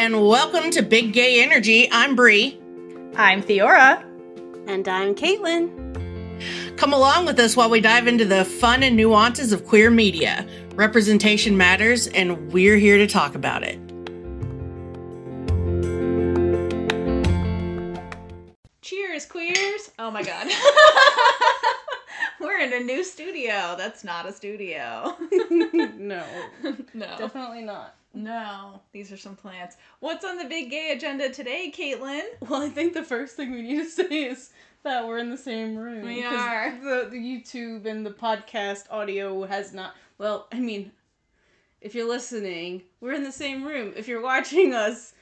and welcome to Big Gay Energy. I'm Bree. I'm Theora. And I'm Caitlin. Come along with us while we dive into the fun and nuances of queer media. Representation matters, and we're here to talk about it. Cheers, queers! Oh my god. We're in a new studio. That's not a studio. no, no. definitely not. No, these are some plants. What's on the big gay agenda today, Caitlin? Well, I think the first thing we need to say is that we're in the same room. We are. The, the YouTube and the podcast audio has not. Well, I mean, if you're listening, we're in the same room. If you're watching us,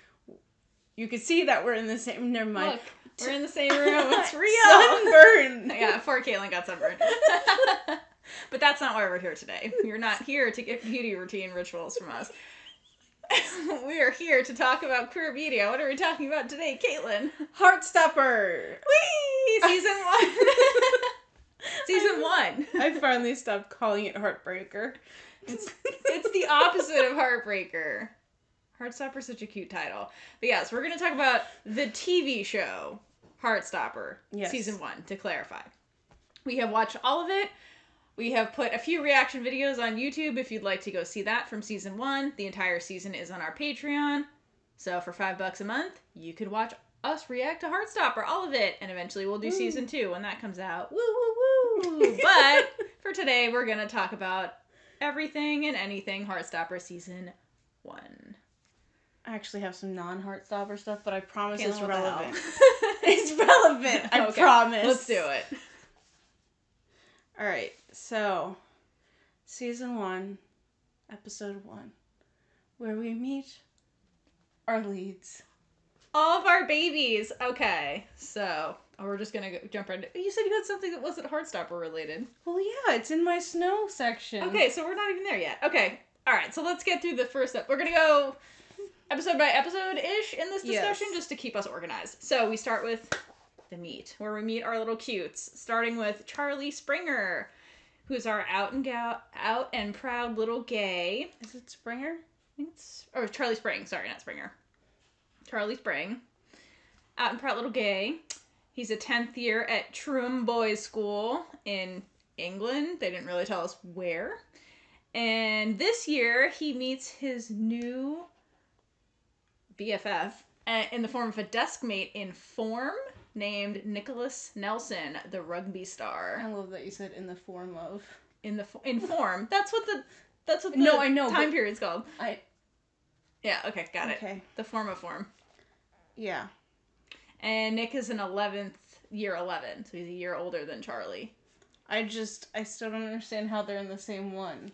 you can see that we're in the same. Never mind. Look, we're in the same room. It's real. Sunburn. yeah, poor Caitlin got sunburned. but that's not why we're here today. You're not here to get beauty routine rituals from us. we are here to talk about queer media. What are we talking about today, Caitlin? Heartstopper. Whee! Season one. Season one. I finally stopped calling it Heartbreaker. It's it's the opposite of Heartbreaker. Heartstopper's such a cute title. But yes, we're gonna talk about the TV show Heartstopper, Yes. season one, to clarify. We have watched all of it. We have put a few reaction videos on YouTube if you'd like to go see that from season one. The entire season is on our Patreon. So for five bucks a month, you could watch us react to Heartstopper, all of it, and eventually we'll do season two when that comes out. Woo woo woo! but for today, we're gonna talk about everything and anything Heartstopper season one. I actually have some non-Heartstopper stuff, but I promise Caitlin, it's what the hell? relevant. it's relevant. I Okay, promise. Let's do it. All right. So, season one, episode one, where we meet our leads. All of our babies. Okay, so oh, we're just gonna go, jump right. into You said you had something that wasn't Heartstopper related. Well, yeah, it's in my snow section. Okay, so we're not even there yet. Okay, all right. So let's get through the first step. We're gonna go episode by episode ish in this discussion, Yes. just to keep us organized. So we start with the meet, where we meet our little cutes, starting with Charlie Springer, who's our out and go- out and proud little gay. Is it Springer? I think it's or Charlie Spring. Sorry, not Springer. Charlie Spring, out and proud little gay. He's a tenth year at Truham Boys School in England. They didn't really tell us where. And this year he meets his new BFF uh, in the form of a desk mate in form named Nicholas Nelson, the rugby star. I love that you said in the form of. In the fo- in form. That's what the that's what the No, I know, time period's called. I. Yeah, okay, got it. Okay. The form of form. Yeah. And Nick is an 11th, year 11, so he's a year older than Charlie. I just I still don't understand how they're in the same one.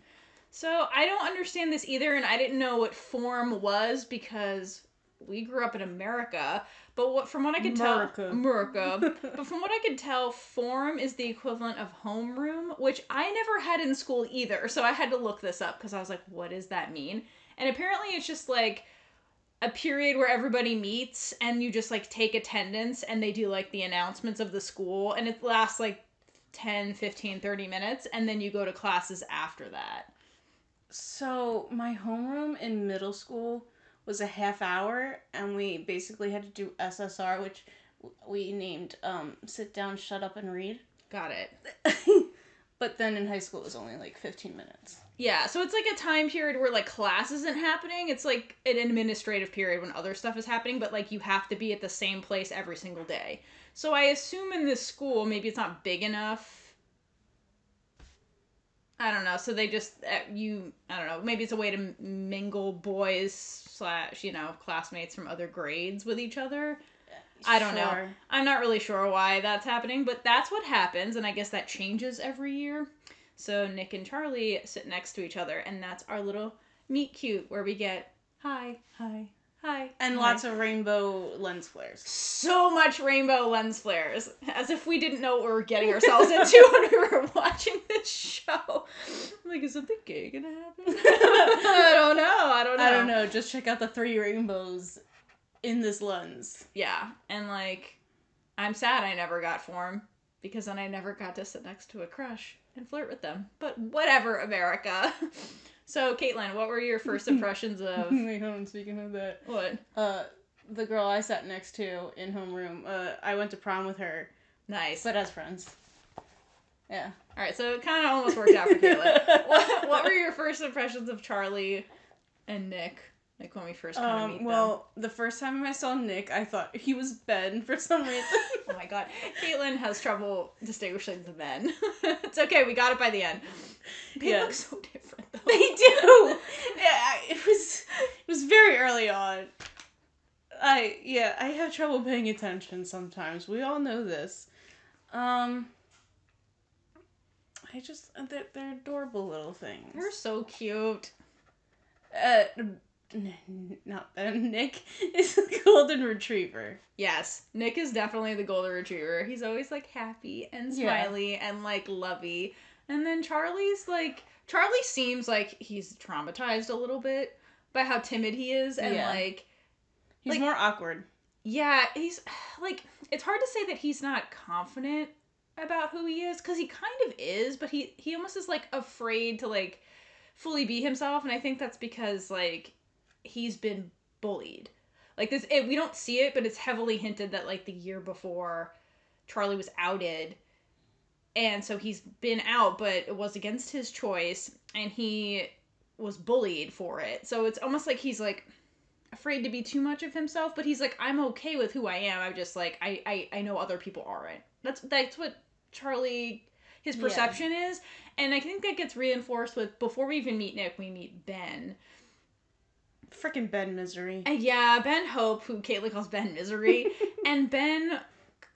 So I don't understand this either, and I didn't know what form was because we grew up in America. But what, from what I could tell, America. but from what I could tell, form is the equivalent of homeroom, which I never had in school either. So I had to look this up because I was like, what does that mean? And apparently, it's just like a period where everybody meets and you just like take attendance and they do like the announcements of the school and it lasts like 10 15 30 minutes and then you go to classes after that So my homeroom in middle school was a half hour, and we basically had to do SSR, which we named um, "Sit Down, Shut Up, and Read." got it but then in high school, it was only like fifteen minutes. yeah so it's like a time period where like class isn't happening it's like an administrative period when other stuff is happening but like you have to be at the same place every single day so i assume in this school maybe it's not big enough I don't know. So they just uh, you I don't know. Maybe it's a way to mingle boys slash you know classmates from other grades with each other. I don't know. I'm not really sure why that's happening, but that's what happens, and I guess that changes every year. So Nick and Charlie sit next to each other, and that's our little meet cute where we get hi, hi, hi, And hi. lots of rainbow lens flares. so much rainbow lens flares, as if we didn't know what we were getting ourselves into when we were watching this show. I'm like, is something gay gonna happen? I don't know. I don't know. I don't know. Just check out the three rainbows in this lens. Yeah, and like, I'm sad I never got form because then I never got to sit next to a crush and flirt with them. But whatever, America. So, Caitlin, what were your first impressions of Wait, hold on. Speaking of that, what? uh, the girl I sat next to in homeroom, uh, I went to prom with her, Nice. but as friends. Yeah. All right, so it kind of almost worked out for Caitlin. what, what were your first impressions of Charlie and Nick? Like when we first kind of meet Um, well, the first time I saw Nick, I thought he was Ben for some reason. Oh my god, Caitlin has trouble distinguishing the men. it's okay, we got it by the end. They Yeah. look so different though. they do. Yeah, it was it was very early on. I yeah, I have trouble paying attention sometimes. We all know this. Um I just they're, they're adorable little things. They're so cute. uh not Ben. Nick is a golden retriever. Yes, Nick is definitely the golden retriever. He's always like happy and Yeah. smiley and like lovey. And then Charlie's like Charlie seems like he's traumatized a little bit by how timid he is and Yeah. like He's Like- more awkward. yeah, he's like it's hard to say that he's not confident about who he is cuz he kind of is, but he he almost is like afraid to like fully be himself and I think that's because like he's been bullied. Like this it, we don't see it, but it's heavily hinted that like the year before Charlie was outed and so he's been out but it was against his choice and he was bullied for it. So it's almost like he's like afraid to be too much of himself, but he's like, I'm okay with who I am. I'm just like, I, I, I know other people aren't. That's that's what Charlie his Yeah. perception is. And I think that gets reinforced with before we even meet Nick, we meet Ben. Freaking Ben Misery. And yeah, Ben Hope, who Caitlin calls Ben Misery, and Ben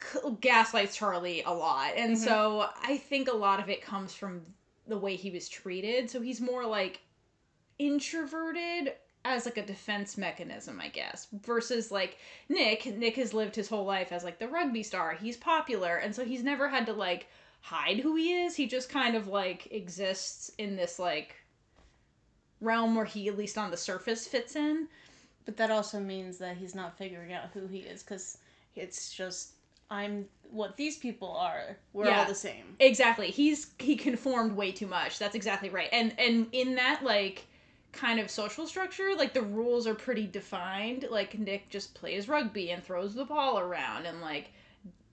c- gaslights Charlie a lot. And Mhm. so I think a lot of it comes from the way he was treated. So he's more like introverted as like a defense mechanism, I guess, versus like Nick. Nick has lived his whole life as like the rugby star. He's popular, and so he's never had to like hide who he is. He just kind of like exists in this like realm where he at least on the surface fits in. But that also means that he's not figuring out who he is because it's just I'm what these people are. We're Yeah. all the same. Exactly. He's he conformed way too much. That's exactly right. And and in that like kind of social structure, like the rules are pretty defined. Like Nick just plays rugby and throws the ball around and like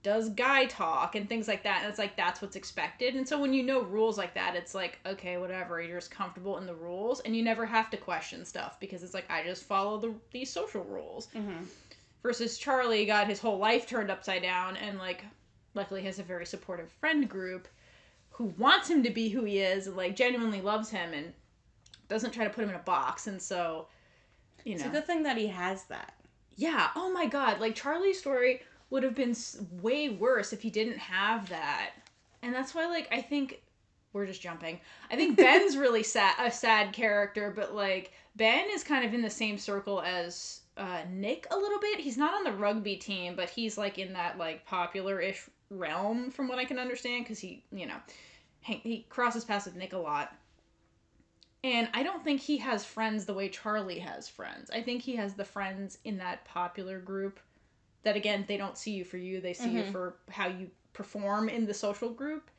does guy talk and things like that. And it's like that's what's expected. And so when you know rules like that, it's like okay, whatever. You're just comfortable in the rules and you never have to question stuff because it's like I just follow the these social rules Mm-hmm. versus Charlie got his whole life turned upside down and like luckily has a very supportive friend group who wants him to be who he is and like genuinely loves him and doesn't try to put him in a box and so you It's know a good thing that he has that. yeah oh my god like Charlie's story would have been way worse if he didn't have that and that's why like I think we're just jumping I think Ben's really sad a sad character but like Ben is kind of in the same circle as uh, Nick a little bit. He's not on the rugby team, but he's like in that like popular-ish realm from what I can understand because he, you know, he crosses paths with Nick a lot. And I don't think he has friends the way Charlie has friends. I think he has the friends in that popular group that again, they don't see you for you, they see you Mhm. for how you perform in the social group.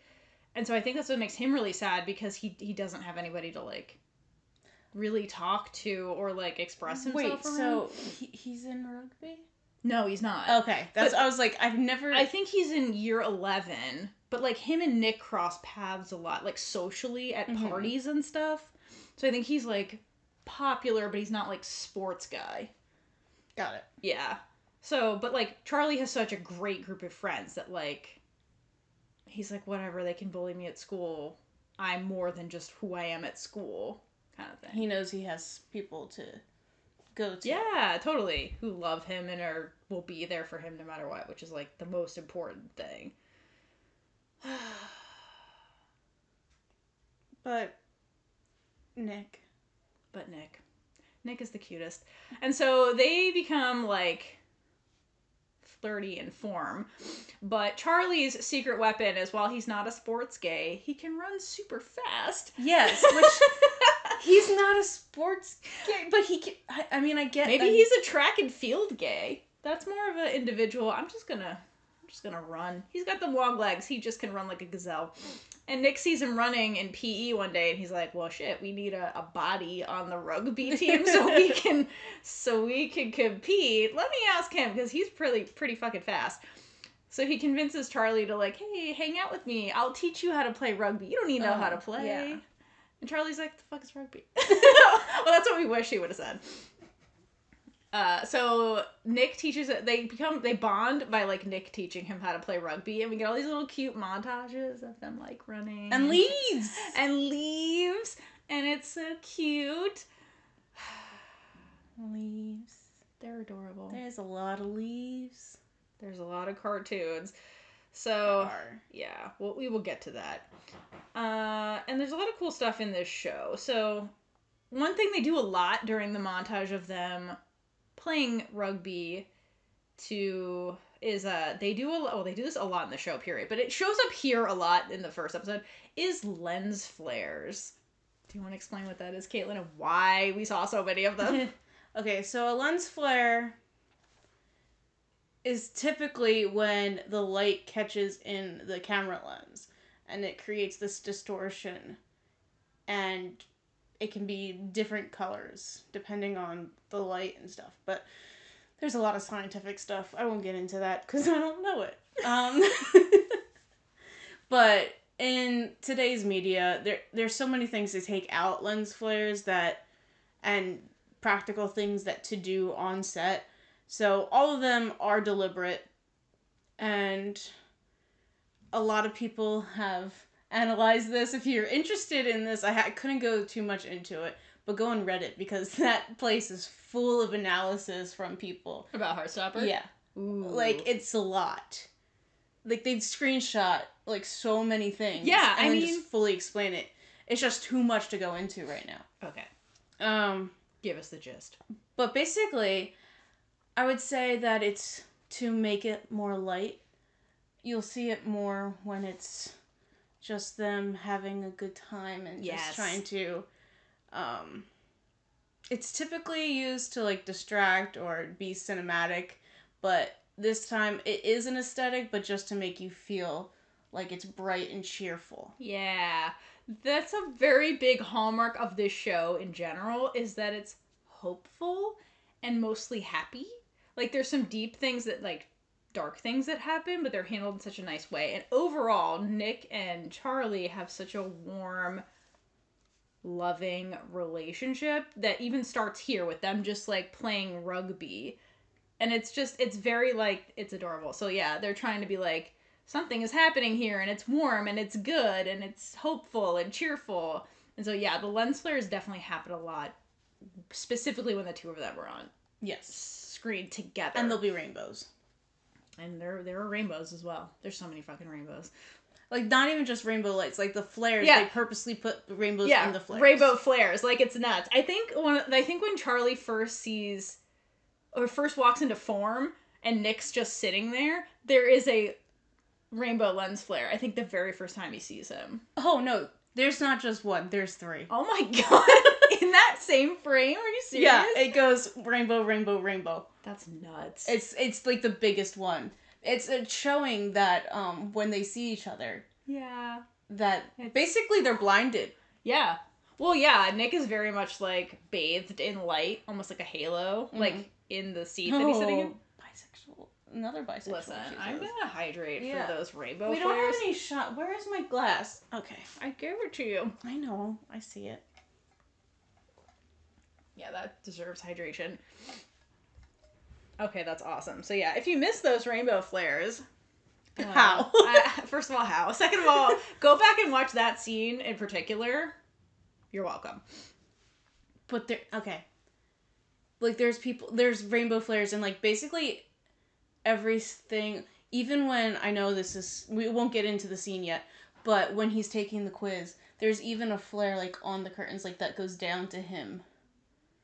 And so I think that's what makes him really sad because he he doesn't have anybody to like really talk to or like express himself Wait, around. so he, he's in rugby? no, he's not. Okay, that's. But- I was like, I've never. I think he's in year 11, but like him and Nick cross paths a lot, like socially at Mhm. parties and stuff. So I think he's like popular, but he's not like sports guy. got it. Yeah. So, but like Charlie has such a great group of friends that like he's like whatever, they can bully me at school. I'm more than just who I am at school kind of thing. He knows he has people to go to. Yeah, totally. Who love him and are will be there for him no matter what, which is like the most important thing. But Nick. but Nick. Nick is the cutest. And so they become like flirty in form. But Charlie's secret weapon is while he's not a sports gay, he can run super fast. Yes, which he's not a sports gay, but he can. I, I mean, I get. Maybe that he's a track and field gay. That's more of an individual. I'm just gonna I'm just gonna run. He's got the long legs. He just can run like a gazelle. And Nick sees him running in PE one day, and he's like, "Well, shit, we need a, a body on the rugby team so we can so we can compete. Let me ask him because he's pretty pretty fucking fast." So he convinces Charlie to like, "Hey, hang out with me. I'll teach you how to play rugby. You don't need to know Oh, how to oh, play." yeah. And Charlie's like, "The fuck is rugby?" well, that's what we wish he would have said. Uh, so Nick teaches. They become they bond by like Nick teaching him how to play rugby, and we get all these little cute montages of them like running And leaves. and leaves, and it's so cute. Leaves. They're adorable. There's a lot of leaves. There's a lot of cartoons, so yeah, well, we will get to that. Uh, and there's a lot of cool stuff in this show. So, one thing they do a lot during the montage of them playing rugby to is uh they do a well they do this a lot in the show period but it shows up here a lot in the first episode is lens flares. Do you want to explain what that is caitlin and why we saw so many of them? Okay, so a lens flare is typically when the light catches in the camera lens and it creates this distortion and it can be different colors depending on the light and stuff but there's a lot of scientific stuff. I won't get into that because i don't know it. Um, but in today's media there there's so many things to take out lens flares that and practical things that to do on set. So all of them are deliberate and a lot of people have analyzed this. If you're interested in this i ha- couldn't go too much into it but go on reddit because that place is full of analysis from people. About heartstopper? Yeah. Ooh. like it's a lot. Like they'd screenshot like so many things Yeah, and I mean- just fully explain it. It's just too much to go into right now. Okay. Um give us the gist. but basically i would say that it's to make it more light. You'll see it more when it's just them having a good time and Yes. just trying to um it's typically used to like distract or be cinematic but this time it is an aesthetic but just to make you feel like it's bright and cheerful Yeah. That's a very big hallmark of this show in general is that it's hopeful and mostly happy. Like there's some deep things that like dark things that happen, but they're handled in such a nice way. And overall, Nick and Charlie have such a warm loving relationship that even starts here with them just like playing rugby. And it's just it's very like it's adorable. So yeah, they're trying to be like something is happening here and it's warm and it's good and it's hopeful and cheerful. And so yeah, the lens flares definitely happen a lot specifically when the two of them were on yes screen together. and there'll be rainbows and there there are rainbows as well. There's so many fucking rainbows. like not even just rainbow lights like the flares Yeah. they purposely put rainbows yeah, in the flares rainbow flares. Like it's nuts. I think when I think when Charlie first sees or first walks into form and Nick's just sitting there, there is a rainbow lens flare. I think the very first time he sees him. oh no there's not just one there's three Oh my god! In that same frame? Are you serious? yeah it goes rainbow rainbow rainbow That's nuts. it's it's like the biggest one it's, it's showing that um when they see each other yeah. that It's- basically they're blinded Yeah. Well, yeah, Nick is very much like bathed in light, almost like a halo, Mhm. like in the seat that he's sitting in. bisexual another bisexual Listen, I'm gonna hydrate Yeah. for those rainbow we don't have any shot where is my glass okay I gave it to you. i know i see it Yeah, that deserves hydration. Okay, that's awesome. So yeah, if you miss those rainbow flares, uh, How? I- first of all, how? Second of all, go back and watch that scene in particular. You're welcome. but there okay like there's people there's rainbow flares and like basically everything even when i know this is we won't get into the scene yet but when he's taking the quiz there's even a flare like on the curtains like that goes down to him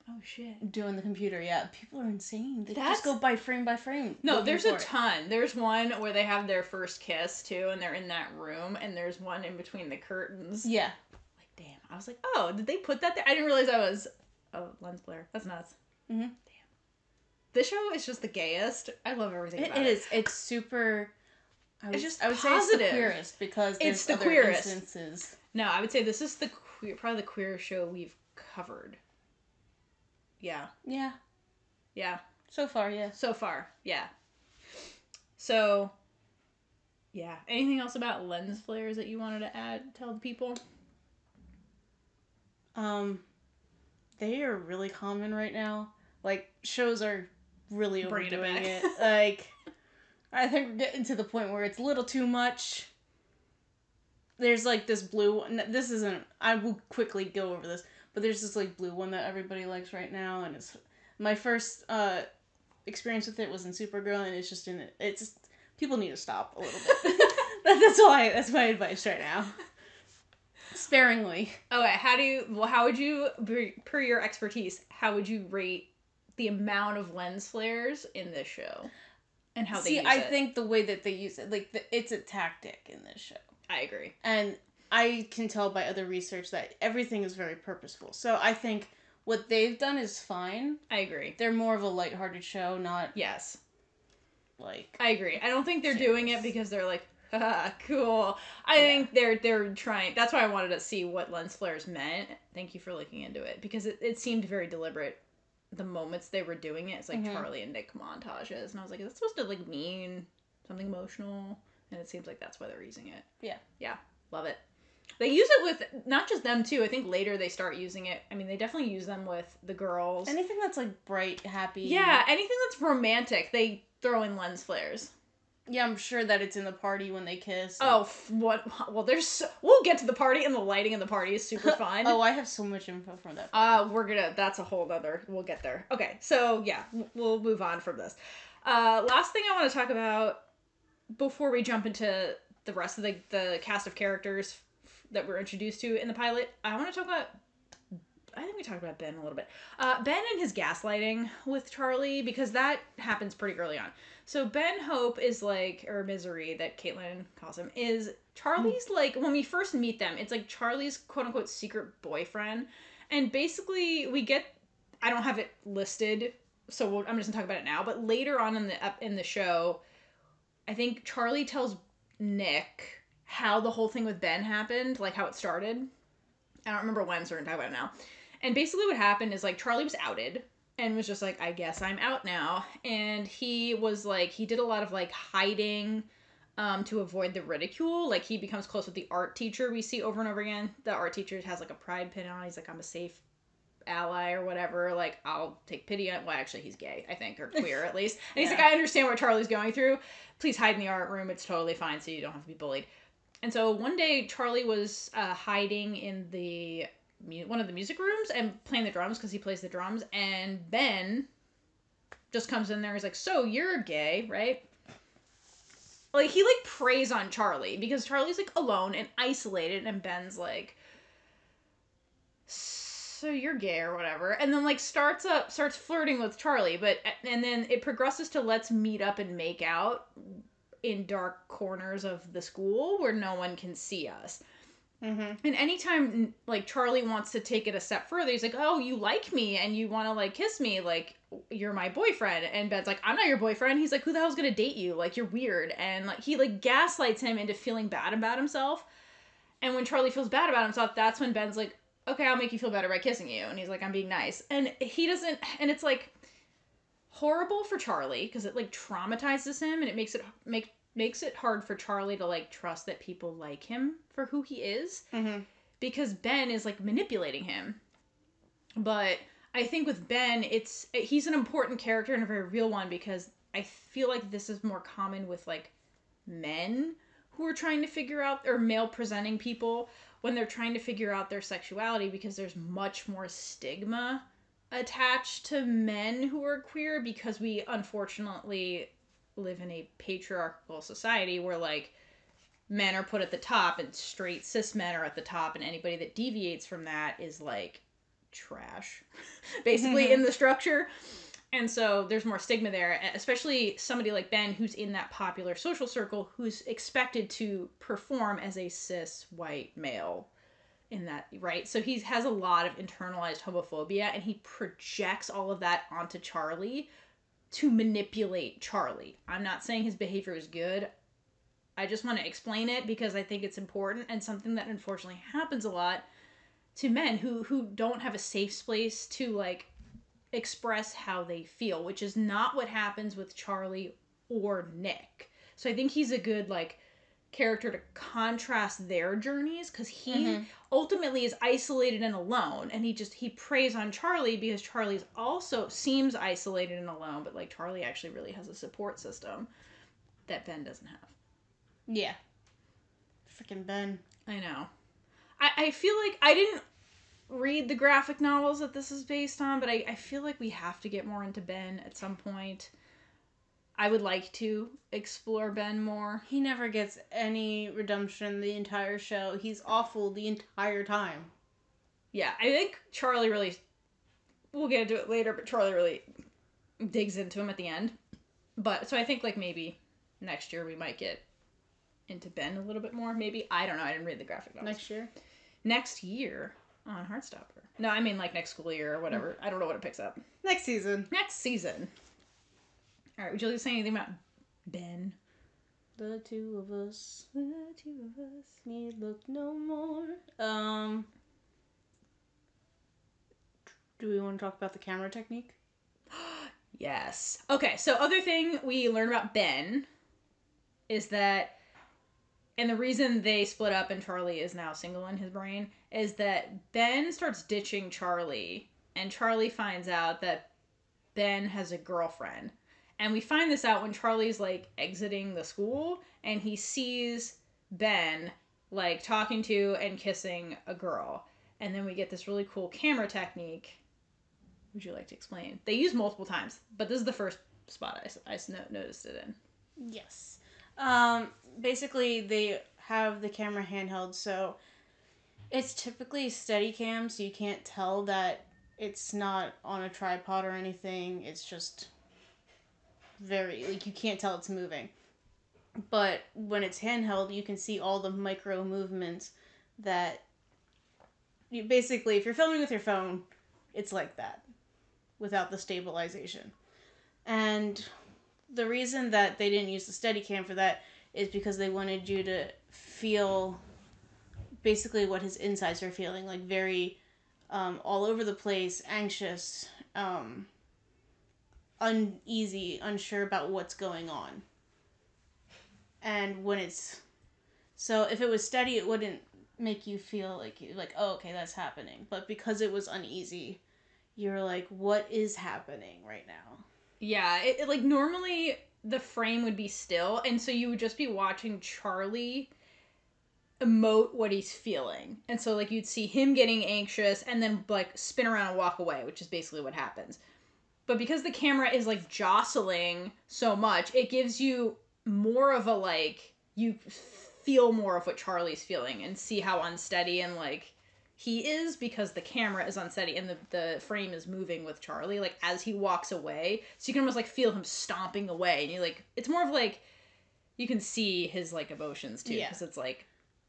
Oh shit. doing the computer yeah people are insane they That's- just go by frame by frame No, looking there's a it. ton. There's one where they have their first kiss too, and they're in that room, and there's one in between the curtains. yeah Like, damn. I was like, oh, did they put that there? I didn't realize I was Oh, lens flare. That's nuts. Mhm. Damn. This show is just the gayest. I love everything it about it. is it's super I would, It's just I would say it's the positive. queerest because there's It's the other queerest. instances. No, I would say this is the queer, probably the queer show we've covered. Yeah, Yeah, yeah. so far, yeah. So far, yeah. So, yeah. Anything else about lens flares that you wanted to add? Tell the people. Um, they are really common right now. Like shows are really Bringing it overdoing back. it. Like, I think we're getting to the point where it's a little too much. There's like this blue one. This isn't. I will quickly go over this, but there's this like blue one that everybody likes right now, and it's my first uh experience with it was in Supergirl, and it's just in. It's just, people need to stop a little bit. that, that's. I, that's my advice right now. Sparingly. Okay, how do you? Well, how would you, per- your expertise, how would you rate the amount of lens flares in this show, and how they See, I it? think the way that they use it, like the, it's a tactic in this show, I agree. and I can tell by other research that everything is very purposeful. So I think what they've done is fine. I agree. They're more of a lighthearted show, not Yes, like I agree. I don't think they're doing it because they're like, Haha, cool. I Yeah. think they're they're trying. That's why I wanted to see what lens flares meant. Thank you for looking into it because it, it seemed very deliberate. The moments they were doing it, it's like Mhm. Charlie and Nick montages, and I was like, is that supposed to like mean something emotional? And it seems like that's why they're using it. Yeah. yeah, love it. They use it with not just them too. I think later they start using it. I mean, they definitely use them with the girls. anything that's like bright, happy. yeah, anything that's romantic, they throw in lens flares. yeah. I'm sure that it's in the party when they kiss. Oh, f- what? Well, there's. So, we'll get to the party, and the lighting in the party is super fun. oh, I have so much info from that. Uh, we're gonna. That's a whole other. We'll get there. Okay, so yeah, we'll move on from this. Uh, last thing I want to talk about before we jump into the rest of the the cast of characters that we're introduced to in the pilot, I want to talk about. I think we talked about Ben a little bit. Uh, ben and his gaslighting with Charlie because that happens pretty early on. So Ben Hope is like, or Misery that Caitlin calls him, is Charlie's like when we first meet them, it's like Charlie's quote unquote secret boyfriend, and basically we get, I don't have it listed, so we'll, I'm just gonna talk about it now. But later on in the in the show, I think Charlie tells Nick how the whole thing with Ben happened, like how it started. I don't remember when, so we're gonna talk about it now. And basically, what happened is like Charlie was outed and was just like, I guess I'm out now. And he was like, he did a lot of like hiding um, to avoid the ridicule. Like he becomes close with the art teacher we see over and over again. The art teacher has like a pride pin on. He's like, I'm a safe ally or whatever. Like I'll take pity on. Well, actually, he's gay, I think, or queer at least. And he's Yeah. like, I understand what Charlie's going through. Please hide in the art room. It's totally fine, so you don't have to be bullied. And so one day Charlie was uh, hiding in the one of the music rooms and playing the drums because he plays the drums. And Ben just comes in there. He's like, "So you're gay, right?" Like he like preys on Charlie because Charlie's like alone and isolated, and Ben's like, "So you're gay or whatever," and then like starts up starts flirting with Charlie, but and then it progresses to let's meet up and make out in dark corners of the school where no one can see us. Mm-hmm. And anytime like Charlie wants to take it a step further, he's like, "Oh, you like me and you want to like kiss me, like you're my boyfriend." And Ben's like, "I'm not your boyfriend." He's like, "Who the hell's gonna date you? Like you're weird." And like he like gaslights him into feeling bad about himself. And when Charlie feels bad about himself, that's when Ben's like, "Okay, I'll make you feel better by kissing you." And he's like, "I'm being nice." And he doesn't. And it's like horrible for Charlie because it like traumatizes him and it makes it make makes it hard for Charlie to like trust that people like him for who he is Mm-hmm. because Ben is like manipulating him. But I think with Ben, it's he's an important character and a very real one because I feel like this is more common with like men who are trying to figure out or male presenting people when they're trying to figure out their sexuality because there's much more stigma attached to men who are queer because we unfortunately live in a patriarchal society where like men are put at the top and straight cis men are at the top and anybody that deviates from that is like trash basically in the structure. And so there's more stigma there especially somebody like ben who's in that popular social circle who's expected to perform as a cis white male in that right? So he has a lot of internalized homophobia and he projects all of that onto charlie to manipulate charlie. I'm not saying his behavior is good. I just want to explain it because I think it's important and something that unfortunately happens a lot to men who who don't have a safe space to like express how they feel, which is not what happens with Charlie or Nick. So I think he's a good like character to contrast their journeys because he Mhm. ultimately is isolated and alone and he just he preys on charlie because charlie's also seems isolated and alone but like charlie actually really has a support system that ben doesn't have Yeah. Freaking Ben. i know i, I feel like i didn't read the graphic novels that this is based on but I, I feel like we have to get more into ben at some point i would like to explore ben more. He never gets any redemption the entire show. He's awful the entire time. yeah i think charlie really we'll get into it later but charlie really digs into him at the end. But so i think like maybe next year we might get into ben a little bit more. Maybe i don't know i didn't read the graphic novels. Next year. next year on heartstopper. No i mean like next school year or whatever. Hmm. I don't know what it picks up. Next season. next season all right would you like to say anything about ben The two of us the two of us need look no more. Um. Do we want to talk about the camera technique? Yes. Okay, so other thing we learn about Ben is that and the reason they split up and Charlie is now single in his brain is that Ben starts ditching Charlie and Charlie finds out that Ben has a girlfriend. And we find this out when Charlie's like exiting the school and he sees Ben like talking to and kissing a girl. And then we get this really cool camera technique. Would you like to explain? They use multiple times, but this is the first spot I, no- noticed it in. Yes. Um, basically, they have the camera handheld, so it's typically steady cam, so you can't tell that it's not on a tripod or anything. It's just very, like, you can't tell it's moving. But when it's handheld, you can see all the micro movements that you basically, if you're filming with your phone, it's like that without the stabilization. And the reason that they didn't use the Steadicam for that is because they wanted you to feel basically what his insides are feeling, like very um, all over the place, anxious, um, uneasy, unsure about what's going on. And when it's so, if it was steady, it wouldn't make you feel like you like oh okay that's happening. But because it was uneasy, you're like what is happening right now? Yeah, it, it, like normally the frame would be still, and so you would just be watching Charlie emote what he's feeling. And so like you'd see him getting anxious and then like spin around and walk away, which is basically what happens. But because the camera is like jostling so much, it gives you more of a like you feel more of what Charlie's feeling and see how unsteady and like he is because the camera is unsteady and the, the frame is moving with Charlie like as he walks away. So you can almost like feel him stomping away and you like it's more of like you can see his like emotions too Yeah. because it's like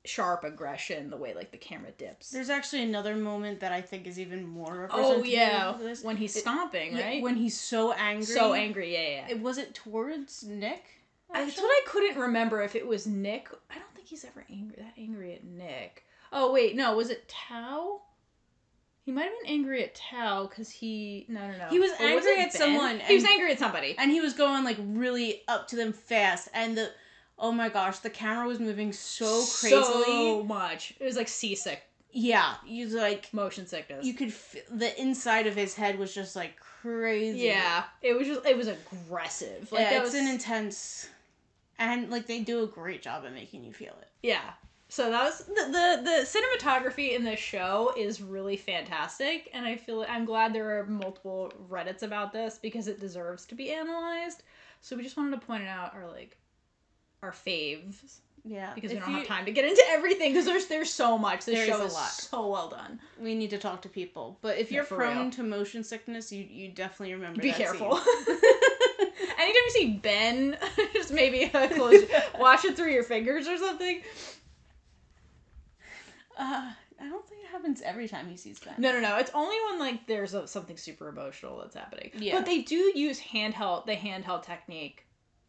sharp aggression the way like the camera dips. There's actually another moment that I think is even more oh representative yeah, of this. when he's It- stomping, right? When he's so angry. so angry, yeah, yeah. It was it towards Nick? That's actually? what I couldn't remember if it was Nick. I don't think he's ever angry that angry at Nick. Oh wait, no, was it Tao? He might have been angry at Tao because he no no no. He was Or angry it at someone, He was angry at somebody. and he was going like really up to them fast, and the oh my gosh, the camera was moving so crazily. So much. It was like seasick, yeah, you like motion sickness. you could f- the inside of his head was just like crazy. yeah, it was just it was aggressive. Like yeah, it's was an intense, and like they do a great job at making you feel it. Yeah. So that was the, the the cinematography in this show is really fantastic, and I feel I'm glad there are multiple Reddits about this because it deserves to be analyzed. So we just wanted to point it out our like our faves Yeah, because we don't you- have time to get into everything because there's there's so much. This show is a lot. so well done. We need to talk to people, but if Yeah, you're prone real. to motion sickness, you you definitely remember. Be careful. Anytime you see Ben, just maybe uh, close, wash it through your fingers or something. Uh, I don't think it happens every time he sees Ben. No, no, no. It's only when like there's a, something super emotional that's happening. Yeah. But they do use handheld the handheld technique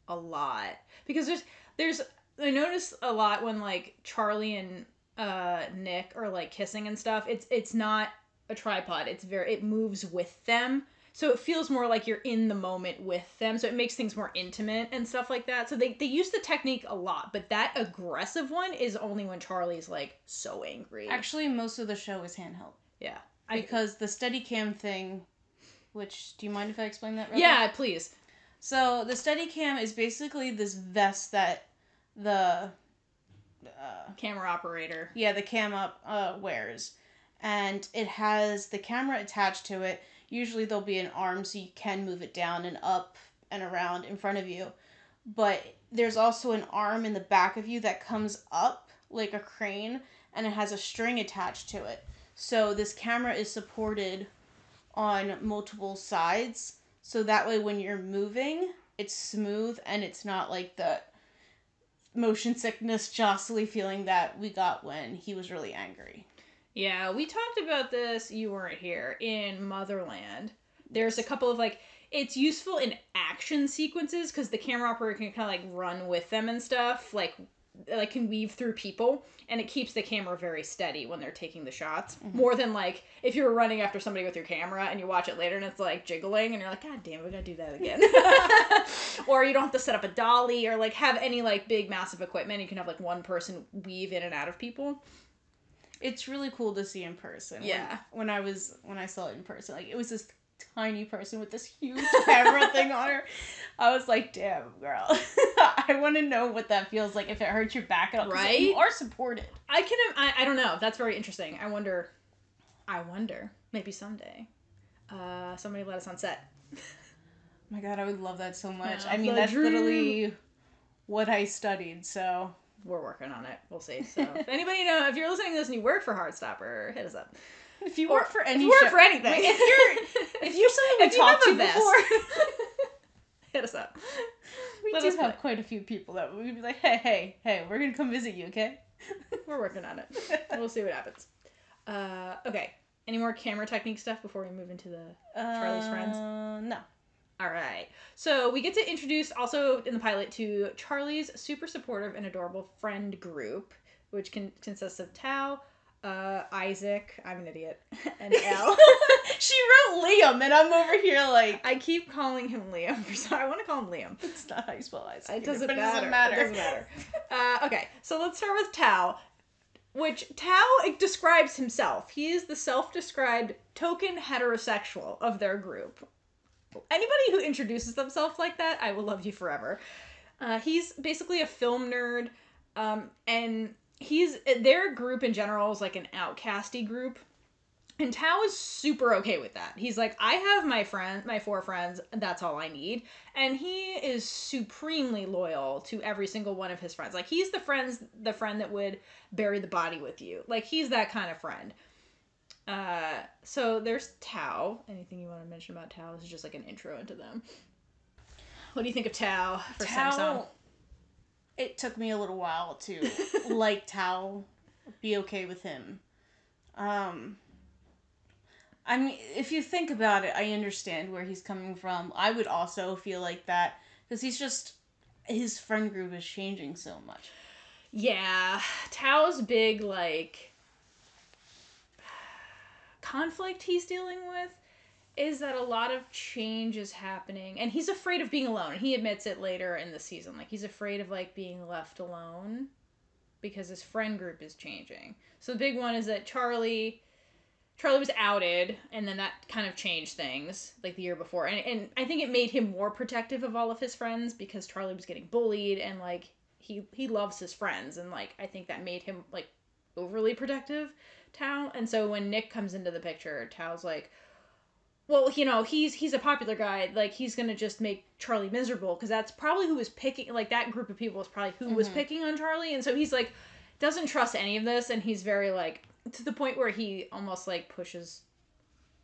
a lot because there's there's I notice a lot when like Charlie and uh Nick are like kissing and stuff. It's it's not a tripod. It's very it moves with them. So it feels more like you're in the moment with them. So it makes things more intimate and stuff like that. So they, they use the technique a lot, but that aggressive one is only when Charlie's like so angry. Actually, most of the show is handheld yeah. I, because the steady cam thing. Which do you mind if I explain that? real yeah, please. So the steady cam is basically this vest that the uh, Camera operator. yeah the cam up uh, wears, and it has the camera attached to it. Usually there'll be an arm so you can move it down and up and around in front of you, but there's also an arm in the back of you that comes up like a crane, and it has a string attached to it. So this camera is supported on multiple sides so that way when you're moving it's smooth and it's not like the motion sickness jostly feeling that we got when he was really angry Yeah, we talked about this. You weren't here in Motherland. There's a couple of like it's useful in action sequences because the camera operator can kind of like run with them and stuff, like like can weave through people, and it keeps the camera very steady when they're taking the shots. Mm-hmm. More than like if you're running after somebody with your camera and you watch it later and it's like jiggling and you're like, God damn, we gotta do that again. or you don't have to set up a dolly or like have any like big massive equipment. You can have like one person weave in and out of people. it's really cool to see in person When- Yeah. when, i was when i saw it in person like it was this tiny person with this huge camera thing on her i was like damn girl i want to know what that feels like if it hurts your back at all Right? you are supported I can. I, I don't know. That's very interesting. I wonder. I wonder. Maybe someday. Uh, somebody let us on set. Oh my god, I would love that so much. Yeah, I mean, that's dream. literally what I studied, so. We're working on it. We'll see. So if anybody know if you're listening to this and you work for Heartstopper, hit us up. If you Or- work for if any you work show- for anything. Wait, if you're if you're someone we If talked to before, hit us up. we Let do have know. quite a few people that would be like, hey, hey, hey, we're gonna come visit you, okay? We're working on it. We'll see what happens. Uh, okay. Any more camera technique stuff before we move into the Charlie's friends? Uh, No. All right. So we get to introduce also in the pilot to Charlie's super supportive and adorable friend group, which can, consists of Tao, uh, Isaac, I'm an idiot, and Elle. she wrote Liam, and I'm over here like, I keep calling him Liam. So I want to call him Liam. it's not how you spell Isaac. It either, doesn't but matter. It doesn't matter. It doesn't matter. Uh, okay, so let's start with Tao, which Tao describes himself. He is the self-described token heterosexual of their group. Anybody who introduces themselves like that, I will love you forever. Uh, he's basically a film nerd, um, and he's their group in general is like an outcasty group. And Tao is super okay with that. He's like, I have my friend, my four friends, that's all I need. And he is supremely loyal to every single one of his friends. Like he's the friends, the friend that would bury the body with you. Like he's that kind of friend. Uh, so there's Tao. Anything you want to mention about Tao? This is just like an intro into them. What do you think of Tao for Samsung? It took me a little while to like Tao, be okay with him. Um, I mean, if you think about it, I understand where he's coming from. I would also feel like that because he's just his friend group is changing so much. Yeah, Tao's big like conflict he's dealing with is that a lot of change is happening and he's afraid of being alone. He admits it later in the season like he's afraid of like being left alone because his friend group is changing. So the big one is that charlie charlie was outed and then that kind of changed things like the year before. And, and i think it made him more protective of all of his friends because charlie was getting bullied and like he he loves his friends and like i think that made him like overly protective tao. And so when nick comes into the picture tao's like well you know he's he's a popular guy like he's gonna just make charlie miserable because that's probably who was picking like that group of people is probably who was Mhm. picking on charlie and so he's like doesn't trust any of this and he's very like to the point where he almost like pushes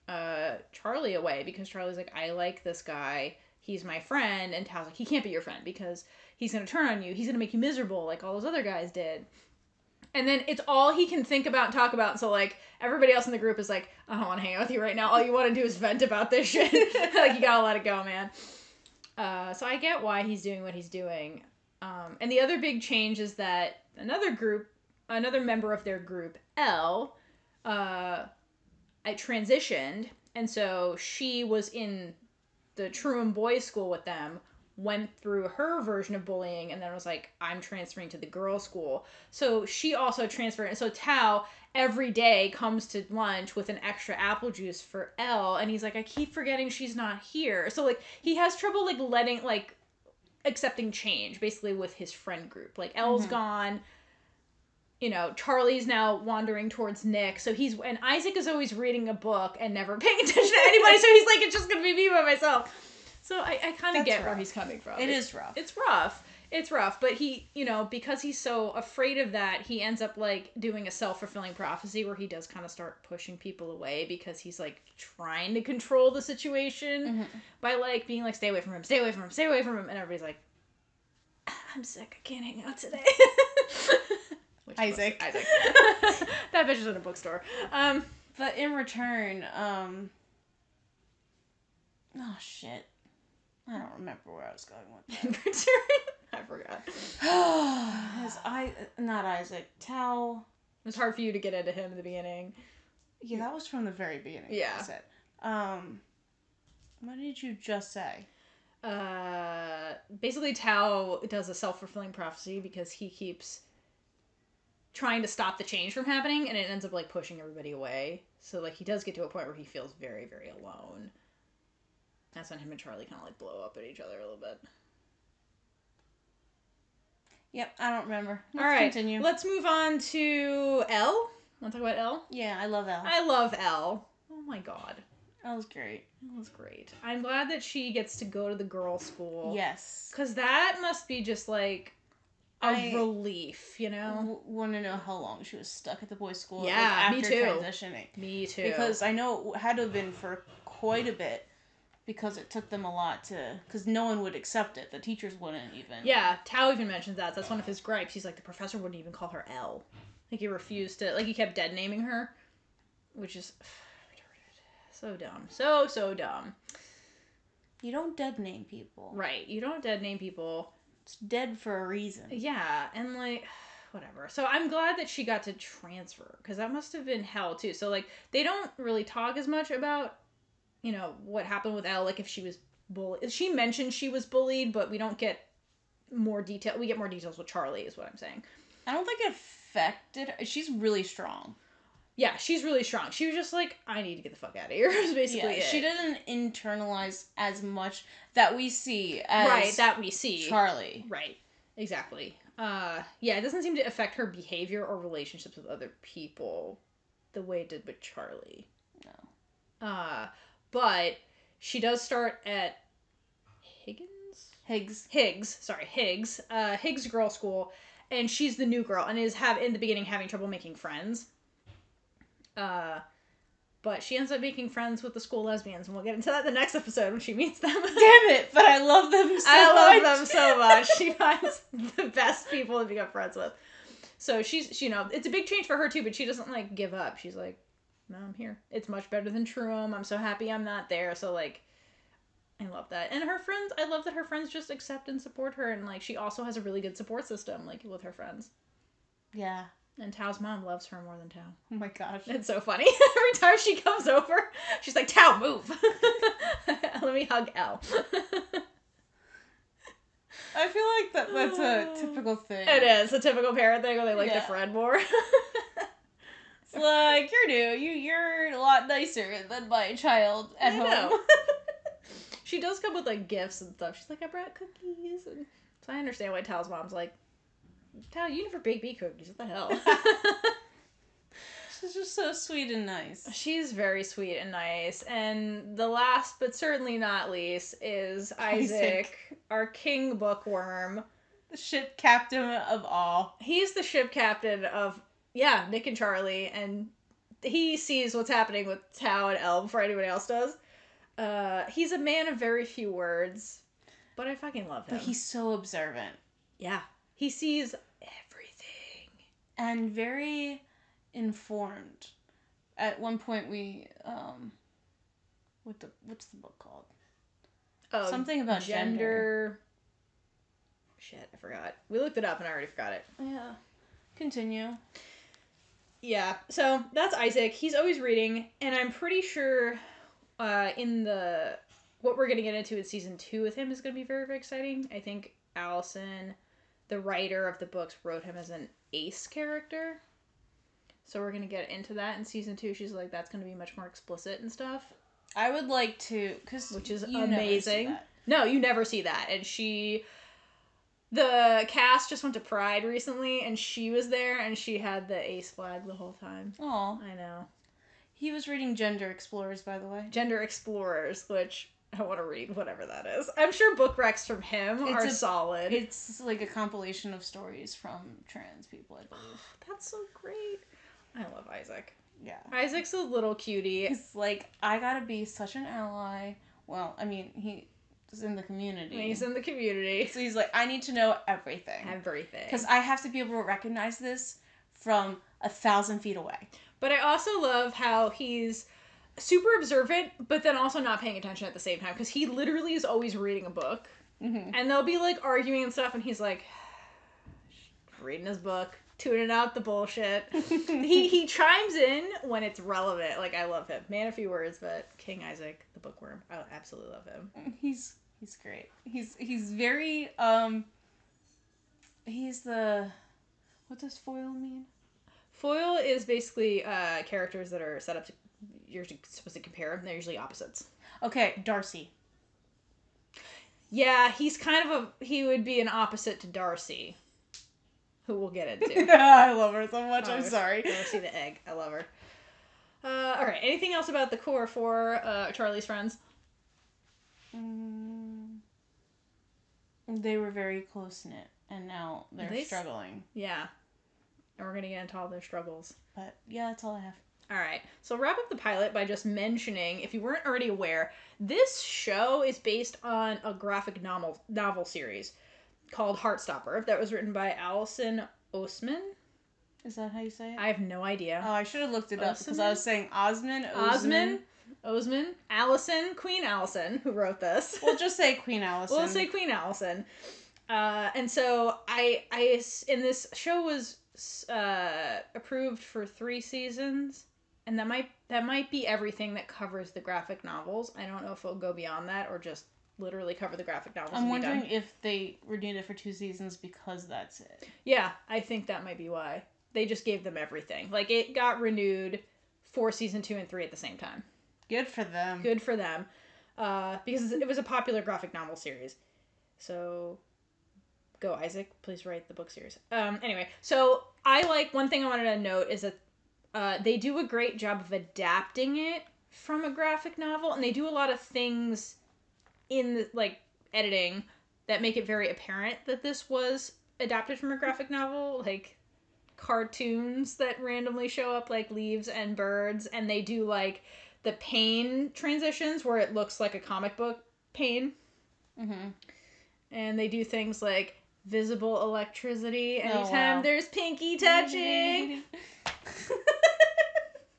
uh charlie away because charlie's like i like this guy. He's my friend and tao's like he can't be your friend because he's gonna turn on you. He's gonna make you miserable like all those other guys did and then it's all he can think about and talk about. So like everybody else in the group is like i don't want to hang out with you right now. All you want to do is vent about this shit. Like you gotta let it go man. Uh, so i get why he's doing what he's doing. Um, and the other big change is that another group, another member of their group, Elle, uh, I transitioned, and so she was in the Truham Boys School with them. Went through her version of bullying, and then was like, "I'm transferring to the girls' school." So she also transferred, and so Tao every day comes to lunch with an extra apple juice for Elle, and he's like, "I keep forgetting she's not here." So like he has trouble like letting like accepting change basically with his friend group. Like Elle's Mhm. gone. You know, Charlie's now wandering towards Nick. So he's and Isaac is always reading a book and never paying attention to anybody. so he's like, it's just gonna be me by myself. So I, I kind of get where he's coming from. It It's- is rough. It's rough. It's rough, but he, you know, because he's so afraid of that, he ends up like doing a self fulfilling prophecy where he does kind of start pushing people away because he's like trying to control the situation Mhm. by like being like, stay away from him, stay away from him, stay away from him, and everybody's like, I'm sick, I can't hang out today. Isaac. Isaac. that bitch is in a bookstore. Um, But in return, um. Oh shit. I don't remember where I was going with return, I forgot. that. His I not Isaac. Tao. It was hard for you to get into him in the beginning. Yeah, that was from the very beginning. Yeah. I said. Um. What did you just say? uh basically Tao does a self-fulfilling prophecy because he keeps trying to stop the change from happening and it ends up like pushing everybody away. So like he does get to a point where he feels very, very alone. That's when him and Charlie kind of like blow up at each other a little bit. Yep, I don't remember. Let's All right, continue. let's move on to Elle. Want to talk about Elle? yeah, I love Elle. I love Elle. Oh my god, That was great. that was great. I'm glad that she gets to go to the girls' school. Yes. Cause that must be just like a I- relief, you know? W- want to know how long she was stuck at the boys' school? like, Yeah, me too. Transitioning. Me too. because I know it had to have been for quite a bit because it took them a lot to because no one would accept it. The teachers wouldn't even. yeah, Tao even mentions that. That's one of his gripes. He's like, the professor wouldn't even call her Elle. Like he refused to. Like he kept dead naming her, which is. So dumb. So so dumb. You don't dead name people. Right. You don't dead name people. It's dead for a reason. Yeah, and like whatever. So I'm glad that she got to transfer because that must have been hell too. So like they don't really talk as much about you know what happened with Elle. Like if she was bullied, she mentioned she was bullied, but we don't get more detail. We get more details with Charlie, is what I'm saying. I don't think it affected. her. She's really strong. Yeah, she's really strong. She was just like, I need to get the fuck out of here. is basically Yeah, it. she didn't internalize as much that we see as right that we see. Charlie. Right. Exactly. Uh yeah, it doesn't seem to affect her behavior or relationships with other people the way it did with Charlie. No. Uh but she does start at Higgins? Higgs. Higgs, sorry, Higgs. Uh Higgs Girl School and she's the new girl and is have in the beginning having trouble making friends. Uh but she ends up making friends with the school lesbians and we'll get into that in the next episode when she meets them. Damn it! But I love them so much. I love much. them so much. She finds the best people to become friends with. So she's, she, you know, it's a big change for her too, but she doesn't like give up. She's like, no, I'm here. It's much better than Truham. I'm so happy I'm not there. So like, I love that. And her friends, I love that her friends just accept and support her. And like, she also has a really good support system, like with her friends. Yeah. And Tao's mom loves her more than Tao. Oh my gosh. It's so funny. Every time she comes over, she's like, Tao, move. Let me hug Elle. I feel like that that's a typical thing. It is a typical parent thing where they like Yeah. the friend more. It's like you're new. You you're a lot nicer than my child at I home. know. she does come with like gifts and stuff. She's like, I brought cookies, and so I understand why Tao's mom's like, Tao, you never bake me cookies. What the hell? She's just so sweet and nice. She's very sweet and nice. And the last but certainly not least is Isaac, Isaac. our king bookworm. The ship captain of all. He's the ship captain of yeah, Nick and Charlie, and he sees what's happening with Tao and Elle before anybody else does. Uh, he's a man of very few words, but I fucking love him. But he's so observant yeah, he sees everything. and very informed. At one point, we um, what the what's the book called? Oh, Something about gender. shit, I forgot. We looked it up and I already forgot it. Yeah. Continue. Yeah, so that's Isaac. He's always reading, and I'm pretty sure uh, in the what we're gonna get into in season two with him is gonna be very very exciting. I think Allison, the writer of the books, wrote him as an ace character. So we're gonna get into that in season two. She's like, that's gonna be much more explicit and stuff. I would like to, cause Which is you never see amazing. No, you never see that. And she, the cast just went to Pride recently, and she was there, and she had the ace flag the whole time. Aw. I know. He was reading Gender Explorers, by the way. Gender Explorers, which I want to read, whatever that is. I'm sure book recs from him It's are a- solid. It's like a compilation of stories from trans people, I believe. That's so great. I love Isaac. Yeah. Isaac's a little cutie. He's like, I gotta be such an ally. Well, I mean, he's in the community. He's in the community. so he's like, I need to know everything. Everything. Because I have to be able to recognize this from a thousand feet away. But I also love how he's super observant, but then also not paying attention at the same time. Because he literally is always reading a book. Mm-hmm. And they'll be like arguing and stuff, and he's like reading his book, tuning out the bullshit. he he chimes in when it's relevant. Like I love him. Man, a few words, but King Isaac, the bookworm, I absolutely love him. He's he's great. He's he's very um. He's the, what does foil mean? Foil is basically uh, characters that are set up to you're supposed to compare them. They're usually opposites. Okay, Darcy. Yeah, he's kind of a he would be an opposite to Darcy, who we'll get into. I love her so much. Oh, I'm sorry. Darcy the egg. I love her. Uh, all right. Anything else about the core four uh, Charlie's friends? Mm, they were very close knit, and now they're They s- struggling. Yeah. And we're gonna get into all their struggles. But yeah, that's all I have. All right. So wrap up the pilot by just mentioning, if you weren't already aware, this show is based on a graphic novel novel series called Heartstopper that was written by Allison Osman. Is that how you say it? I have no idea. oh, I should have looked it up because I was saying Osman. Osman, Osman, Allison, Queen Allison, who wrote this. We'll just say Queen Allison. We'll say Queen Allison. Uh, and so I, I, and this show was uh, approved for three seasons, and that might that might be everything that covers the graphic novels. I don't know if it'll go beyond that or just literally cover the graphic novels. I'm wondering if they renewed it for two seasons because that's it. Yeah, I think that might be why they just gave them everything. Like it got renewed for season two and three at the same time. Good for them. good for them. Uh, because it was a popular graphic novel series. So go isaac. Please write the book series. Um, anyway so i like one thing i wanted to note is that uh, they do a great job of adapting it from a graphic novel and they do a lot of things in the like editing that make it very apparent that this was adapted from a graphic novel like cartoons that randomly show up like leaves and birds and they do like the pain transitions where it looks like a comic book pain Mm-hmm. and they do things like visible electricity Oh, anytime wow. there's pinky touching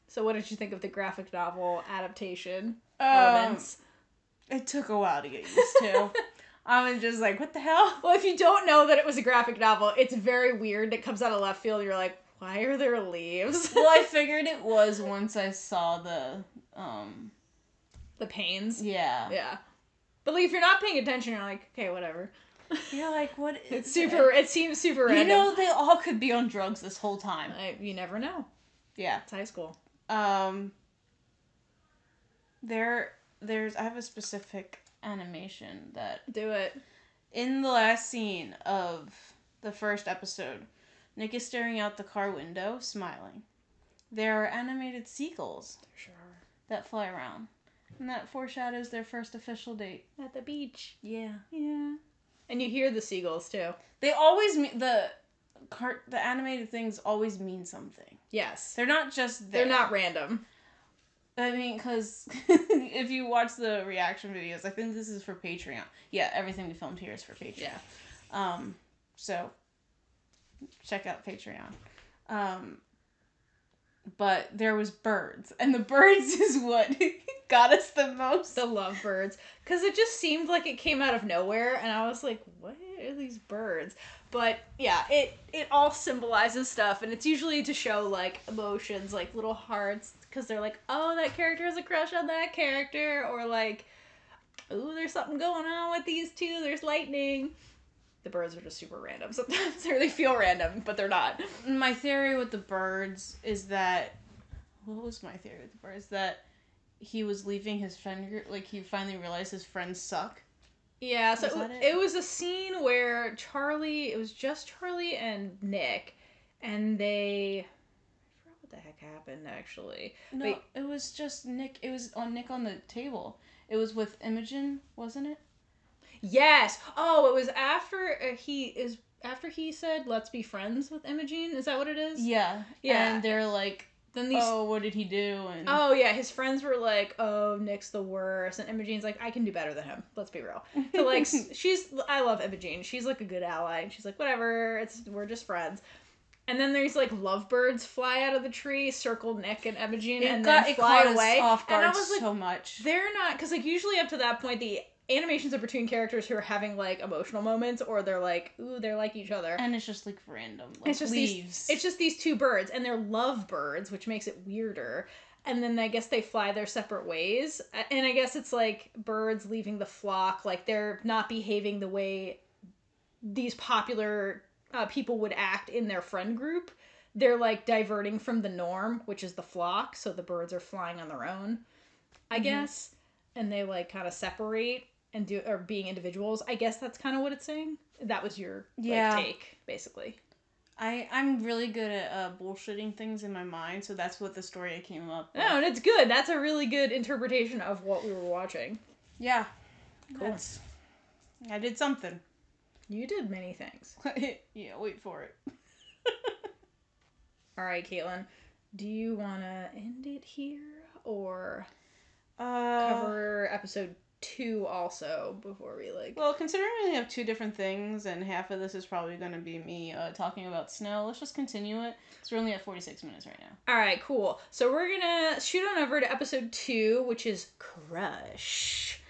so what did you think of the graphic novel adaptation um, elements it took a while to get used to. I'm just like, what the hell? well if you don't know that it was a graphic novel it's very weird it comes out of left field you're like why are there leaves well, I figured it was once I saw the um the pains yeah. yeah but like if you're not paying attention you're like okay whatever You're like, what is it's super it seems super random. You know, they all could be on drugs this whole time. I, you never know Yeah. it's high school Um. There, there's. I have a specific animation that do it in the last scene of the first episode, Nick is staring out the car window, smiling. There are animated seagulls sure that fly around, and that foreshadows their first official date. at the beach Yeah. yeah and you hear the seagulls too They always mean the cart. The animated things always mean something. yes They're not just there. they're not random I mean, because if you watch the reaction videos, I think this is for Patreon. Yeah, everything we filmed here is for Patreon. yeah Um, so check out Patreon. Um, but there was birds, and the birds is what got us the most. the lovebirds because it just seemed like it came out of nowhere and i was like what are these birds? But yeah, it it all symbolizes stuff, and it's usually to show like emotions, like little hearts, because they're like, oh, that character has a crush on that character, or like, oh, there's something going on with these two. There's lightning. The birds are just super random sometimes, or they feel random, but they're not. My theory with the birds is that what was my theory with the birds? That he was leaving his friend group. Like he finally realized his friends suck. Yeah, so Was it, it? it was a scene where Charlie, it was just Charlie and Nick, and they. What the heck happened actually. No, Wait. it was just Nick. It was on Nick on the table. It was with Imogen, wasn't it? Yes. Oh, it was after uh, he is after he said, "Let's be friends with Imogene." Is that what it is? Yeah. Yeah. And they're like, Then these. oh, what did he do? And Oh yeah, his friends were like, "Oh, Nick's the worst," and Imogene's like, "I can do better than him." Let's be real. So like, she's I love Imogene. She's like a good ally, and she's like, "Whatever, it's we're just friends." And then there's like lovebirds fly out of the tree, circle Nick and Imogene, it and got then fly away. off and I was like, so much. they're not because like usually up to that point the animations are between characters who are having like emotional moments or they're like ooh they're like each other And it's just like random. Like it's just leaves. these it's just these two birds and they're love birds which makes it weirder and then i guess they fly their separate ways and i guess it's like birds leaving the flock like they're not behaving the way these popular uh, people would act in their friend group they're like diverting from the norm which is the flock so the birds are flying on their own i Mhm. guess and they like kind of separate and do or being individuals i guess that's kind of what it's saying that was your like, Yeah. take basically I I'm really good at uh, bullshitting things in my mind, so that's what the story I came up. with. No, and it's good. That's a really good interpretation of what we were watching. Yeah. Cool. That's, I did something. You did many things. yeah, wait for it. All right, Caitlin, do you want to end it here or Uh, cover episode two also before we like? well, considering we only have two different things, and half of this is probably going to be me uh, talking about snow, let's just continue it. So we're only at 46 minutes right now. All right, cool. So we're gonna shoot on over to episode two, which is Crush.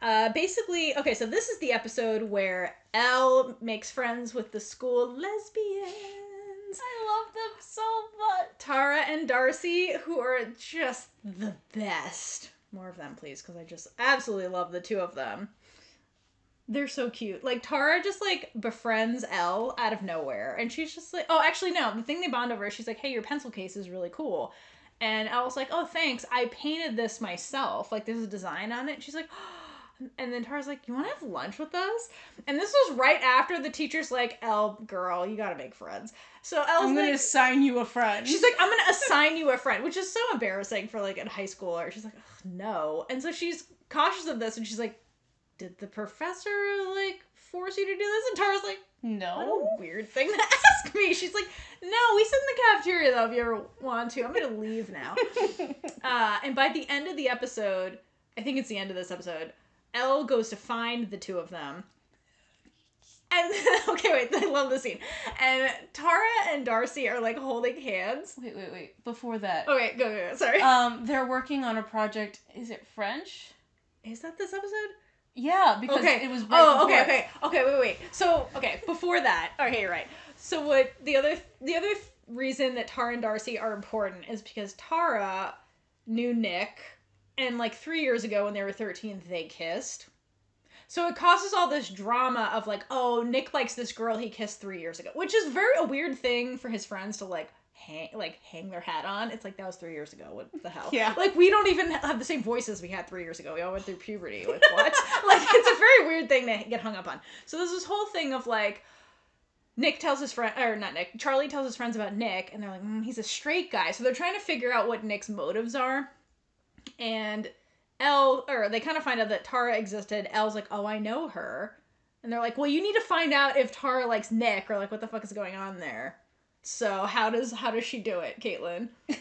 Uh, basically, okay, so this is the episode where Elle makes friends with the school lesbians. I love them so much. Tara and Darcy, who are just the best. More of them, please, because I just absolutely love the two of them. They're so cute. Like Tara just like befriends Elle out of nowhere, and she's just like, oh, actually no. The thing they bond over, is she's like, hey, your pencil case is really cool, and Elle's like, oh, thanks. I painted this myself. Like there's a design on it. And she's like. Oh, And then Tara's like, "You want to have lunch with us?" And this was right after the teacher's like, "Elle, girl, you gotta make friends." So Elle's I'm going to like, assign you a friend. She's like, I'm gonna assign you a friend, which is so embarrassing for like a high schooler. She's like, Ugh, no, and so she's cautious of this, and she's like, did the professor like force you to do this? And Tara's like, what no. a weird thing to ask me. She's like, no, we sit in the cafeteria though if you ever want to. I'm gonna leave now. Uh, and by the end of the episode, I think it's the end of this episode, Elle goes to find the two of them. And okay, wait, I love the scene. And Tara and Darcy are like holding hands. wait, wait, wait. Before that, Okay, go, go, go. Sorry. um, they're working on a project. Is it French? Is that this episode? Yeah, because Okay. it was right oh, okay, okay, okay. Wait, wait. So, okay, before that. Okay, you're right. So, what the other the other reason that Tara and Darcy are important is because Tara knew Nick, and like three years ago when they were thirteen, they kissed. So it causes all this drama of like, oh, Nick likes this girl he kissed three years ago, which is very a weird thing for his friends to like hang like hang their hat on. It's like that was three years ago. What the hell? Yeah. Like we don't even have the same voices we had three years ago. We all went through puberty. Like what? like it's a very weird thing to get hung up on. So there's this whole thing of like. Nick tells his friend, or not Nick, Charlie tells his friends about Nick, and they're like, mm, he's a straight guy. So they're trying to figure out what Nick's motives are. And Elle, or they kind of find out that Tara existed. Elle's like, oh, I know her. And they're like, well, you need to find out if Tara likes Nick, or like, what the fuck is going on there. So how does how does she do it, Caitlin?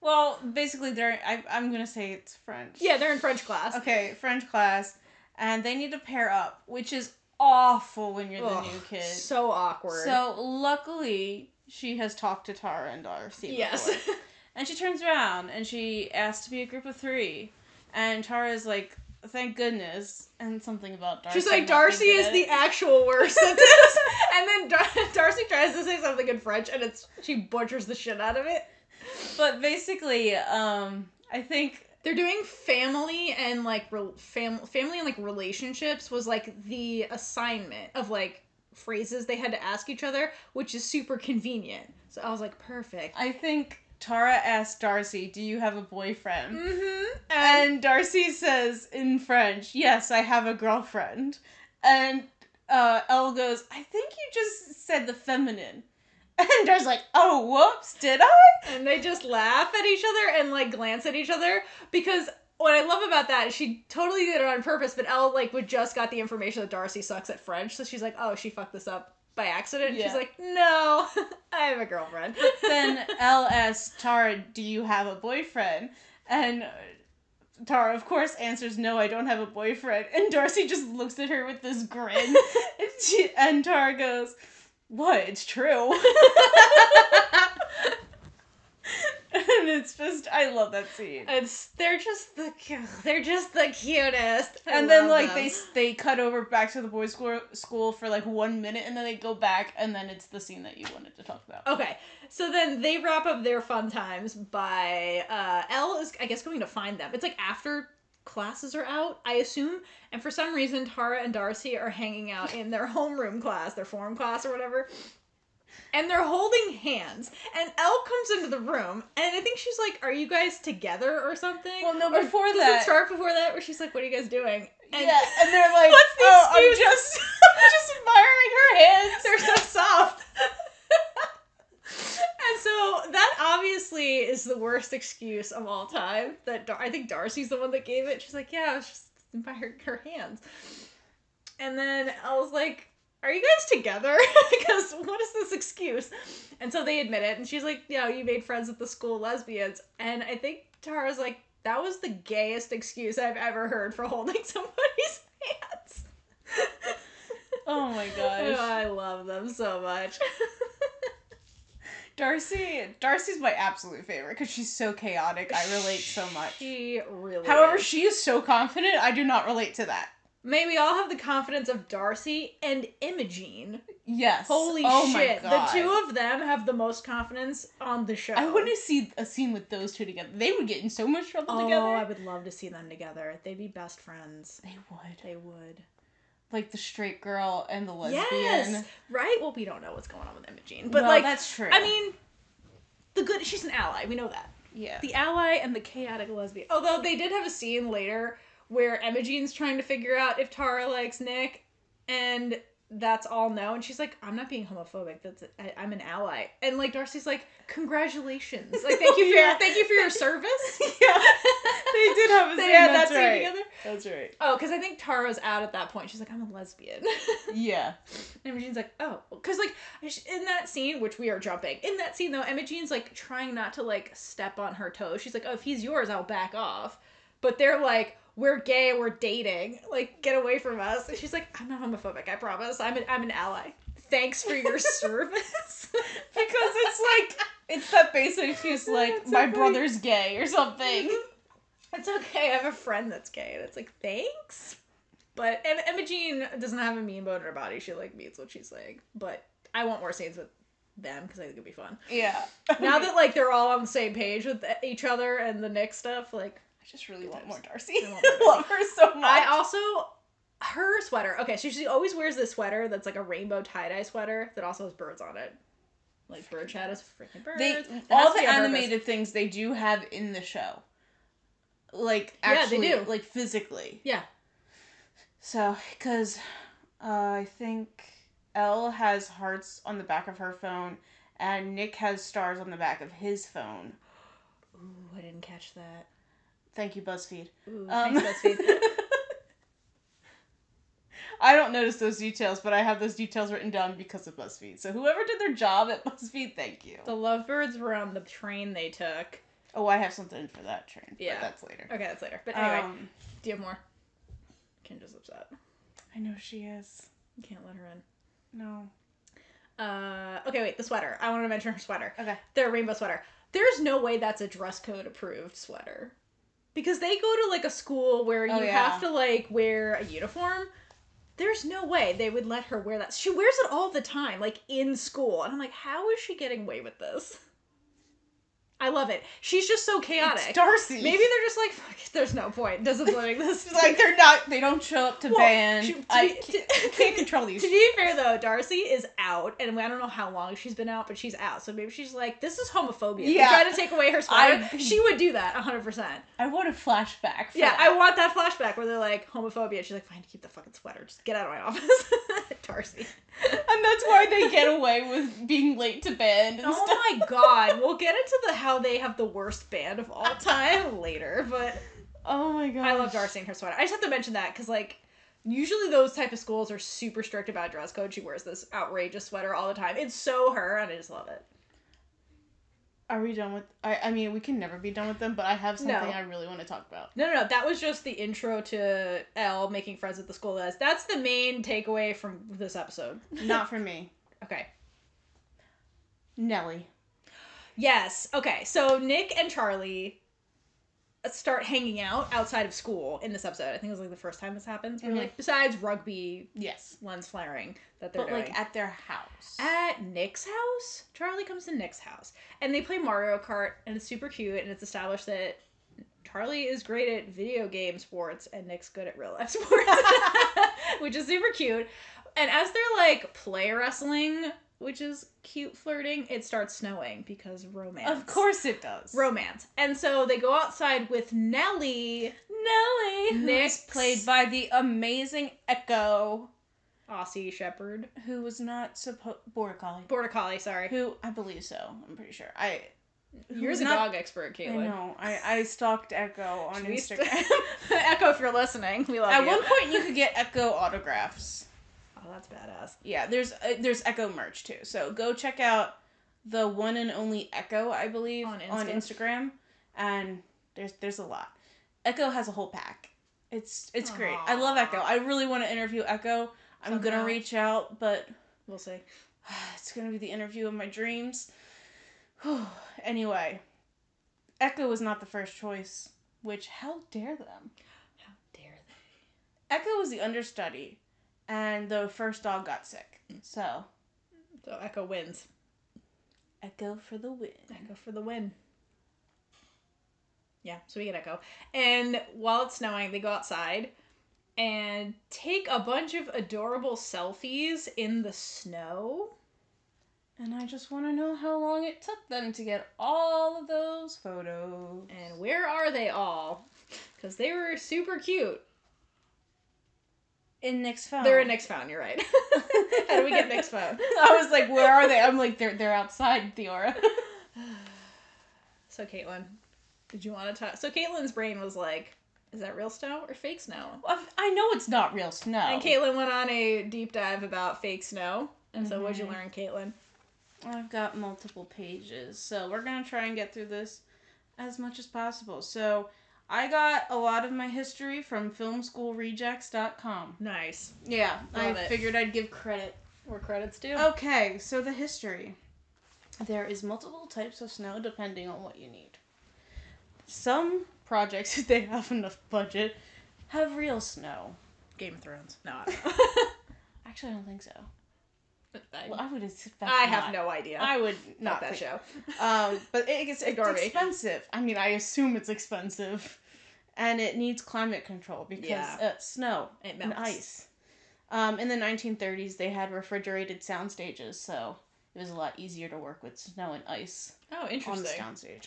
Well, basically, they're. I, I'm gonna say it's French. Yeah, they're in French class. Okay, French class, and they need to pair up, which is awful when you're the new kid. So awkward. So luckily, she has talked to Tara and Darcy. yes. and she turns around and she asks to be a group of three, and Tara's like, thank goodness, and something about Darcy. She's like, Darcy is the actual worst at this. and then Dar- Darcy tries to say something in French, and it's she butchers the shit out of it. But basically, um, I think They're doing family and like re- fam- family and like relationships was like the assignment of like phrases they had to ask each other, which is super convenient. So I was like, perfect. I think Tara asked Darcy, "Do you have a boyfriend?" Mm-hmm. And And Darcy says in French, "Yes, I have a girlfriend." And uh, Elle goes, "I think you just said the feminine." And Darcy's like, "Oh, whoops, did I?" and they just laugh at each other and like glance at each other because what I love about that is she totally did it on purpose, but Elle like would just got the information that Darcy sucks at French, so she's like, oh, she fucked this up by accident. Yeah. She's like, no, I have a girlfriend. then Elle asks Tara, "Do you have a boyfriend?" And Tara, of course, answers, "No, I don't have a boyfriend." And Darcy just looks at her with this grin, and, she, and Tara goes, "What? It's true." And it's just, I love that scene. it's they're just the they're just the cutest. I and then like them. they they cut over back to the boys' school school for like one minute, and then they go back, and then it's the scene that you wanted to talk about. Okay, so then they wrap up their fun times by uh, Elle is, I guess, going to find them. It's like after classes are out, I assume, and for some reason, Tara and Darcy are hanging out in their homeroom class, their form class or whatever. And they're holding hands, and Elle comes into the room, and I think she's like, "Are you guys together or something?" Well, no, Or before does that- start before that, where she's like, "What are you guys doing?" And yeah, and they're like, What's the "Oh, I'm just, I'm just admiring her hands." They're so soft. and so that obviously is the worst excuse of all time. That Dar- I think Darcy's the one that gave it. She's like, yeah, it's just by her, her hands. And then I was like, are you guys together? because what is this excuse? And so they admit it, and she's like, yeah, you made friends at the school lesbians. And I think Tara's like, that was the gayest excuse I've ever heard for holding somebody's hands. Oh my gosh. Oh, I love them so much. Darcy, Darcy's my absolute favorite because she's so chaotic. I relate so much. She really. However, is. she is so confident. I do not relate to that. May we all have the confidence of Darcy and Imogene. Yes. Holy oh shit! The two of them have the most confidence on the show. I want to see a scene with those two together. They would get in so much trouble Oh, together. Oh, I would love to see them together. They'd be best friends. They would. They would. Like the straight girl and the lesbian. Yes. Right. Well, we don't know what's going on with Imogene, but Well, like, that's true. I mean, the good. She's an ally. We know that. yeah. the ally and the chaotic lesbian. Although they did have a scene later where Imogene's trying to figure out if Tara likes Nick, and that's all no. And she's like, "I'm not being homophobic. That's I, I'm an ally." And like Darcy's like, "Congratulations! Like thank you for Yeah. your thank you for your service." yeah. They did have a They scene. had that that's scene right. together. That's right. Oh, because I think Tara's out at that point. She's like, "I'm a lesbian." Yeah. And Imogene's like, oh, because like in that scene, which we are jumping in that scene though, Imogene's like trying not to like step on her toes. She's like, oh, if he's yours, I'll back off. But they're like, we're gay, we're dating, like get away from us. And she's like, I'm not homophobic, I promise. I'm an I'm an ally. Thanks for your service. Because it's like it's that basic excuse like my brother's gay or something. it's okay. I have a friend that's gay, and it's like thanks. But Im- Imogene doesn't have a mean bone in her body. She like means what she's saying. But I want more scenes with them because I think it'd be fun. Yeah. now that like they're all on the same page with each other and the Nick stuff, like just really want more Darcy. I want more love her so much. I also her sweater. Okay, so she always wears this sweater that's like a rainbow tie dye sweater that also has birds on it. Like bird chat is freaking birds. they all the purpose. animated things they do have in the show. Like Yeah, they actually do. like physically. Yeah. So, cuz uh, I think Elle has hearts on the back of her phone and Nick has stars on the back of his phone. Ooh, I didn't catch that. Thank you BuzzFeed. Ooh, Um, thanks, BuzzFeed. I don't notice those details, but I have those details written down because of BuzzFeed. So whoever did their job at BuzzFeed, thank you. the lovebirds were on the train they took. Oh, I have something for that train. Yeah. but that's later. Okay, that's later. But anyway, Um, do you have more? Kendra's upset. I know she is. You can't let her in. No. Uh, okay, wait, the sweater. I want to mention her sweater. Okay. Their rainbow sweater. There's no way that's a dress code approved sweater. Because they go to like a school where oh, you Oh, yeah. have to like wear a uniform. There's no way they would let her wear that. She wears it all the time, like in school. And I'm like, how is she getting away with this? I love it. She's just so chaotic. It's Darcy. Maybe they're just like, Fuck, it, there's no point. This is living this. Like they're not. They don't show up to Well, band. she- to I be- can't, can't control these. To be fair though, Darcy is out, and I don't know how long she's been out, but she's out. So maybe she's like, "This is homophobia." Yeah. Yeah, trying to take away her sweater. I- she would do that, hundred percent. I want a flashback. Yeah, that. I want that flashback where they're like homophobia. She's like, "Fine, keep the fucking sweater. Just get out of my office." Darcy. and that's why they get away with being late to band and Oh stuff. my god, we'll get into the how they have the worst band of all time later, but Oh my god. I love Darcy and her sweater. I just have to mention that because like usually those type of schools are super strict about dress code. She wears this outrageous sweater all the time. It's so her, and I just love it. Are we done with? I I mean, we can never be done with them, but I have something No. I really want to talk about. No, no, no. That was just the intro to Elle making friends at the school. That's that's the main takeaway from this episode. Not for me. Okay. Nellie. Yes. Okay. So Nick and Charlie start hanging out outside of school in this episode. I think it was like the first time this happens. Mhm. Like besides rugby Yes. lens flaring that they're But doing. like at their house. at Nick's house. Charlie comes to Nick's house and they play Mario Kart and it's super cute and it's established that Charlie is great at video game sports and Nick's good at real life sports, which is super cute. And as they're like play wrestling, which is cute flirting, it starts snowing because romance. of course it does. Romance. And so they go outside with Nellie, Nelly, who's Nick's- played by the amazing Echo, Aussie Shepherd, who was not supposed Border Collie. Border Collie, sorry. Who I believe so. I'm pretty sure. I. You're the not- dog expert, Caitlin. I know. I I stalked Echo on Instagram. st- Echo, if you're listening, we love At you. At one point, you could get Echo autographs. Oh, that's badass. Yeah, there's uh, there's Echo merch too. So go check out the one and only Echo, I believe, On on, Instagram, and there's there's a lot. Echo has a whole pack. It's it's great. I love Echo. I really want to interview Echo. I'm gonna reach out, but We'll see. it's gonna be the interview of my dreams. anyway, Echo was not the first choice. Which how dare them? How dare they? Echo was the understudy, and the first dog got sick. Mm. So So Echo wins. Echo for the win. Echo for the win. Yeah, so we get Echo. And while it's snowing, they go outside and take a bunch of adorable selfies in the snow. And I just want to know how long it took them to get all of those photos. And where are they all? Because they were super cute. In Nick's phone. They're in Nick's phone, you're right. How do we get Nick's phone? I was like, where are they? I'm like, they're they're outside, Theora. So, Caitlin, did you want to talk? So, Caitlin's brain was like, is that real snow or fake snow? I know it's not real snow. And Caitlin went on a deep dive about fake snow. And so, what'd you Mhm. learn, Caitlin? I've got multiple pages, so we're gonna try and get through this as much as possible. So I got a lot of my history from filmschoolrejects.com. Nice. Yeah, Love I it. figured I'd give credit Where credits due. Okay, so the history. There is multiple types of snow depending on what you need. Some projects, if they have enough budget, have real snow. Game of Thrones. No, I Actually, I don't think so. Well, I would expect. I have not. no idea. I would not not that think- show. Um, but it, it's, it's expensive. I mean, I assume it's expensive, and it needs climate control because Yeah. uh, snow It and ice. Um, in the 1930s, they had refrigerated sound stages, so it was a lot easier to work with snow and ice. Oh, on the interesting. soundstage.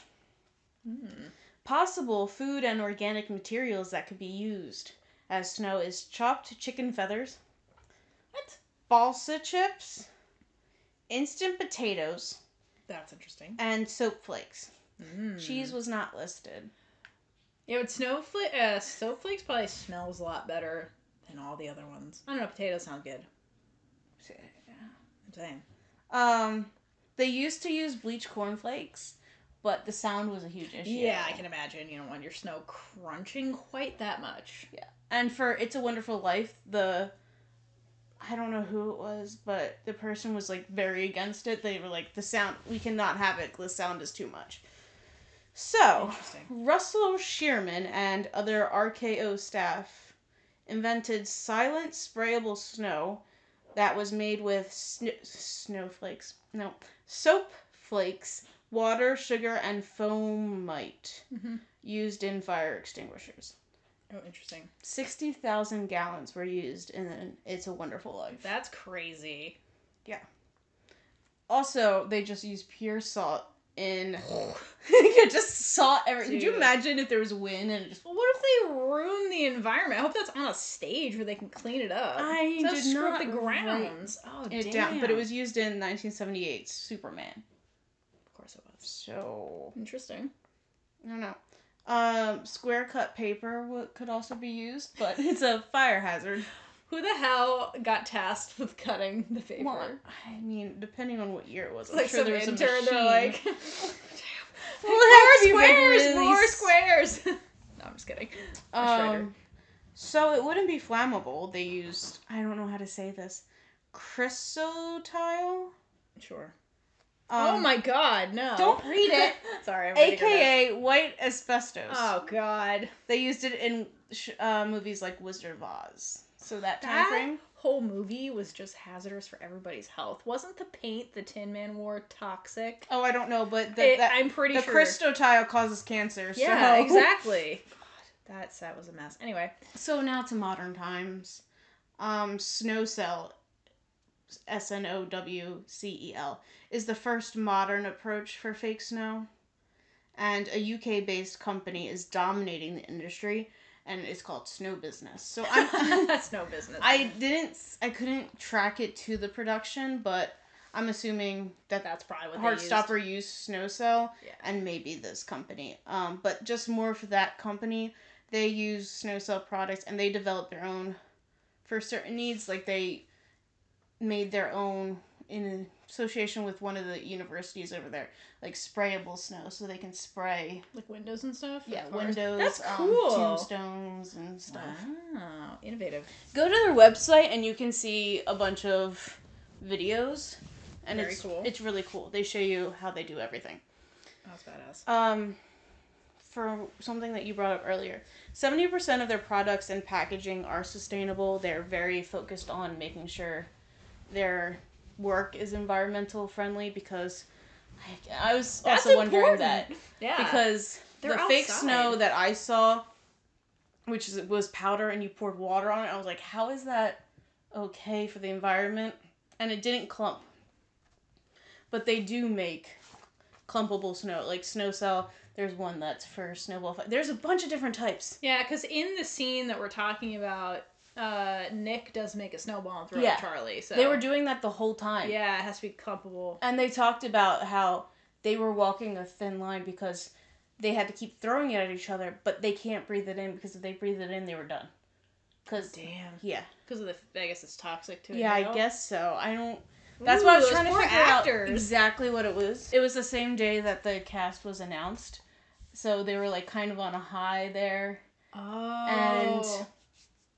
Hmm. Possible food and organic materials that could be used as snow is chopped chicken feathers? Balsa chips, instant potatoes, That's interesting. and soap flakes. Mm. Cheese was not listed. Yeah, but snowflake, uh, snowflakes probably smells a lot better than all the other ones. I don't know. Potatoes sound good. I'm saying. Um, they used to use bleached cornflakes, but the sound was a huge issue. Yeah, I can imagine. You don't want your snow crunching quite that much. Yeah. And for It's a Wonderful Life, the I don't know who it was, but the person was like very against it. They were like, the sound we cannot have it. The sound is too much. So, Russell Shearman and other RKO staff invented silent sprayable snow that was made with sn- snowflakes. No, soap flakes, water, sugar, and foamite Mhm. used in fire extinguishers. Oh, interesting. 60,000 gallons were used in It's a Wonderful Life. That's crazy. Yeah. Also, they just use pure salt in. you just salt every. Could you imagine if there was wind and just. Well, what if they ruin the environment? I hope that's on a stage where they can clean it up. I so did screw not up the grounds. Oh, It damn. down, but it was used in 1978 Superman. Of course, it was. So Interesting. I don't know. Um, square cut paper could also be used, but it's a fire hazard. Who the hell got tasked with cutting the paper? Well, I mean, depending on what year it was, I'm like sure some there was a intern, machine. they're like, Well, more had to be, like, squares, really more squares. no, I'm just kidding. Um, so it wouldn't be flammable. They used I don't know how to say this, chrysotile. Sure. Um, oh my god, no. don't read it. Sorry, I'm AKA white asbestos. Oh god. They used it in sh- uh, movies like Wizard of Oz. So that time That frame. whole movie was just hazardous for everybody's health. Wasn't the paint the Tin Man wore toxic? Oh, I don't know, but the, It- that, I'm pretty sure. the sure. chrysotile causes cancer. yeah, so. exactly. God, that set was a mess. Anyway, So now to modern times. Um, Snowcel, S N O W C E L, is the first modern approach for fake snow. And a UK based company is dominating the industry, and it's called Snow Business. So I'm. that's no business. I didn't. I couldn't track it to the production, but I'm assuming that that's probably what they used. Heartstopper used Snowcel, Yeah. and maybe this company. Um, but just more for that company, they use Snowcel products, and they develop their own for certain needs. Like they made their own in association with one of the universities over there, like sprayable snow, so they can spray like windows and stuff. yeah windows, That's um, cool. tombstones, and stuff. Wow, innovative. Go to their website and you can see a bunch of videos, and Very it's cool. it's really cool. They show you how they do everything. That's badass. Um, for something that you brought up earlier, seventy percent of their products and packaging are sustainable. They're very focused on making sure their work is environmental friendly because I, I was That's also wondering important. that Yeah. because They're the fake snow that I saw, which is, was powder and you poured water on it, I was like, how is that okay for the environment? And it didn't clump. But they do make clumpable snow, like Snowcel. There's one that's for snowball. There's a bunch of different types. Yeah, because in the scene that we're talking about, uh, Nick does make a snowball and throw it Yeah. at Charlie. So They were doing that the whole time. Yeah, it has to be clumpable. And they talked about how they were walking a thin line because they had to keep throwing it at each other, but they can't breathe it in because if they breathe it in, they were done. Cause Damn. yeah, Because of the, I guess it's toxic to it. yeah, I guess so. I don't. That's why I was Ooh, trying to figure poor out exactly what it was. It was the same day that the cast was announced, so they were like kind of on a high there. Oh. And-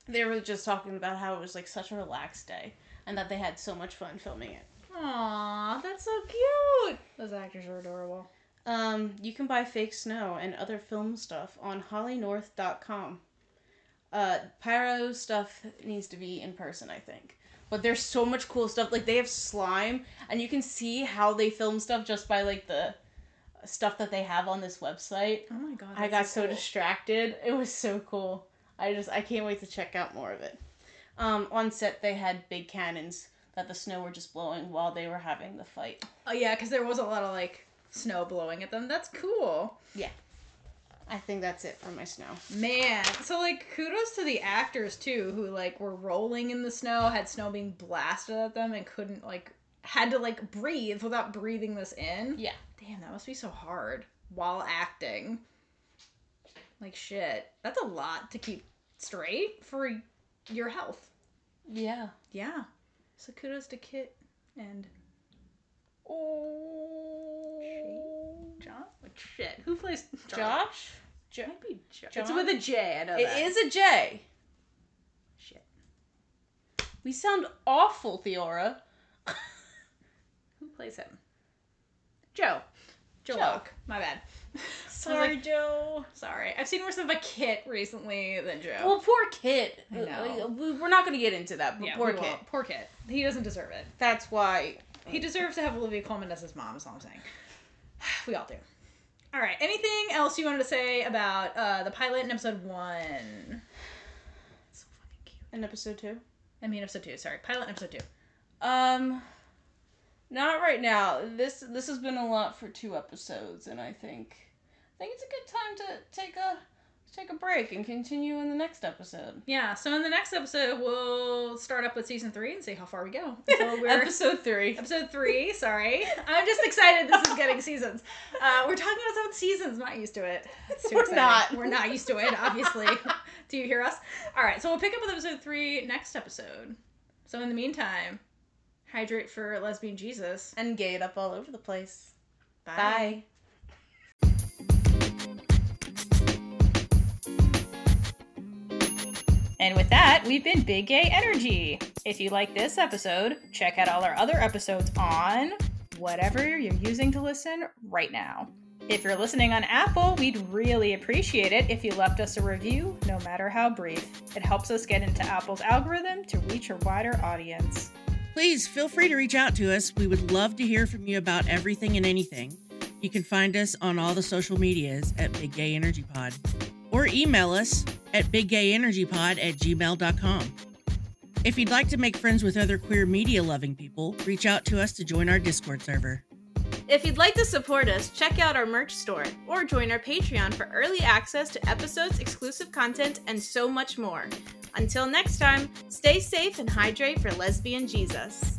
They were just talking about how it was like such a relaxed day and that they had so much fun filming it. Aw, that's so cute. Those actors are adorable. Um, you can buy fake snow and other film stuff on hollynorth.com. Uh, pyro stuff needs to be in person, I think. But there's so much cool stuff. Like they have slime, and you can see how they film stuff just by like the stuff that they have on this website. Oh my god. I got so cool. distracted. It was so cool. I just I can't wait to check out more of it. Um, on set they had big cannons that the snow were just blowing while they were having the fight. Oh yeah, because there was a lot of like snow blowing at them. That's cool. Yeah. I think that's it for my snow. Man, so like kudos to the actors too, who like were rolling in the snow, had snow being blasted at them, and couldn't like had to like breathe without breathing this in. Yeah. Damn, that must be so hard while acting. Like shit, that's a lot to keep straight for your health. Yeah. Yeah. So kudos to Kit and Oh. John. Shit, who plays Charlie? Josh? Jo- Might be Jo- It's with a J. I know It that. is a J. Shit. We sound awful, Theora. Who plays him? Joe. Joe. My bad. Sorry, Joe. Sorry. I've seen worse of a Kit recently than Joe. Well, poor Kit. I know. We- We're not going to get into that, but yeah, poor Kit. won't. Poor Kit. He doesn't deserve it. That's why. He deserves to have Olivia Colman as his mom, is all I'm saying. We all do. All right. Anything else you wanted to say about uh, the pilot in episode one? So fucking cute. In episode two. I mean, episode two. Sorry, pilot in episode two. Um, not right now. This this has been a lot for two episodes, and I think I think it's a good time to take a take a break and continue in the next episode. Yeah. So in the next episode, we'll start up with season three and see how far we go. We're episode three. episode three. Sorry, I'm just excited. This is getting seasons. Uh, we're talking about seven seasons. Not used to it. We're exciting. not. We're not used to it. Obviously. Do you hear us? All right. So we'll pick up with episode three next episode. So in the meantime, hydrate for lesbian Jesus. And gay it up all over the place. Bye. Bye. And with that, we've been Big Gay Energy. If you like this episode, check out all our other episodes on whatever you're using to listen right now. If you're listening on Apple, we'd really appreciate it if you left us a review, no matter how brief. It helps us get into Apple's algorithm to reach a wider audience. Please feel free to reach out to us. We would love to hear from you about everything and anything. You can find us on all the social medias at Big Gay Energy Pod or email us at biggayenergypod at gmail.com. If you'd like to make friends with other queer media loving people, reach out to us to join our Discord server. If you'd like to support us, check out our merch store or join our Patreon for early access to episodes, exclusive content, and so much more. Until next time, stay safe and hydrate for lesbian Jesus.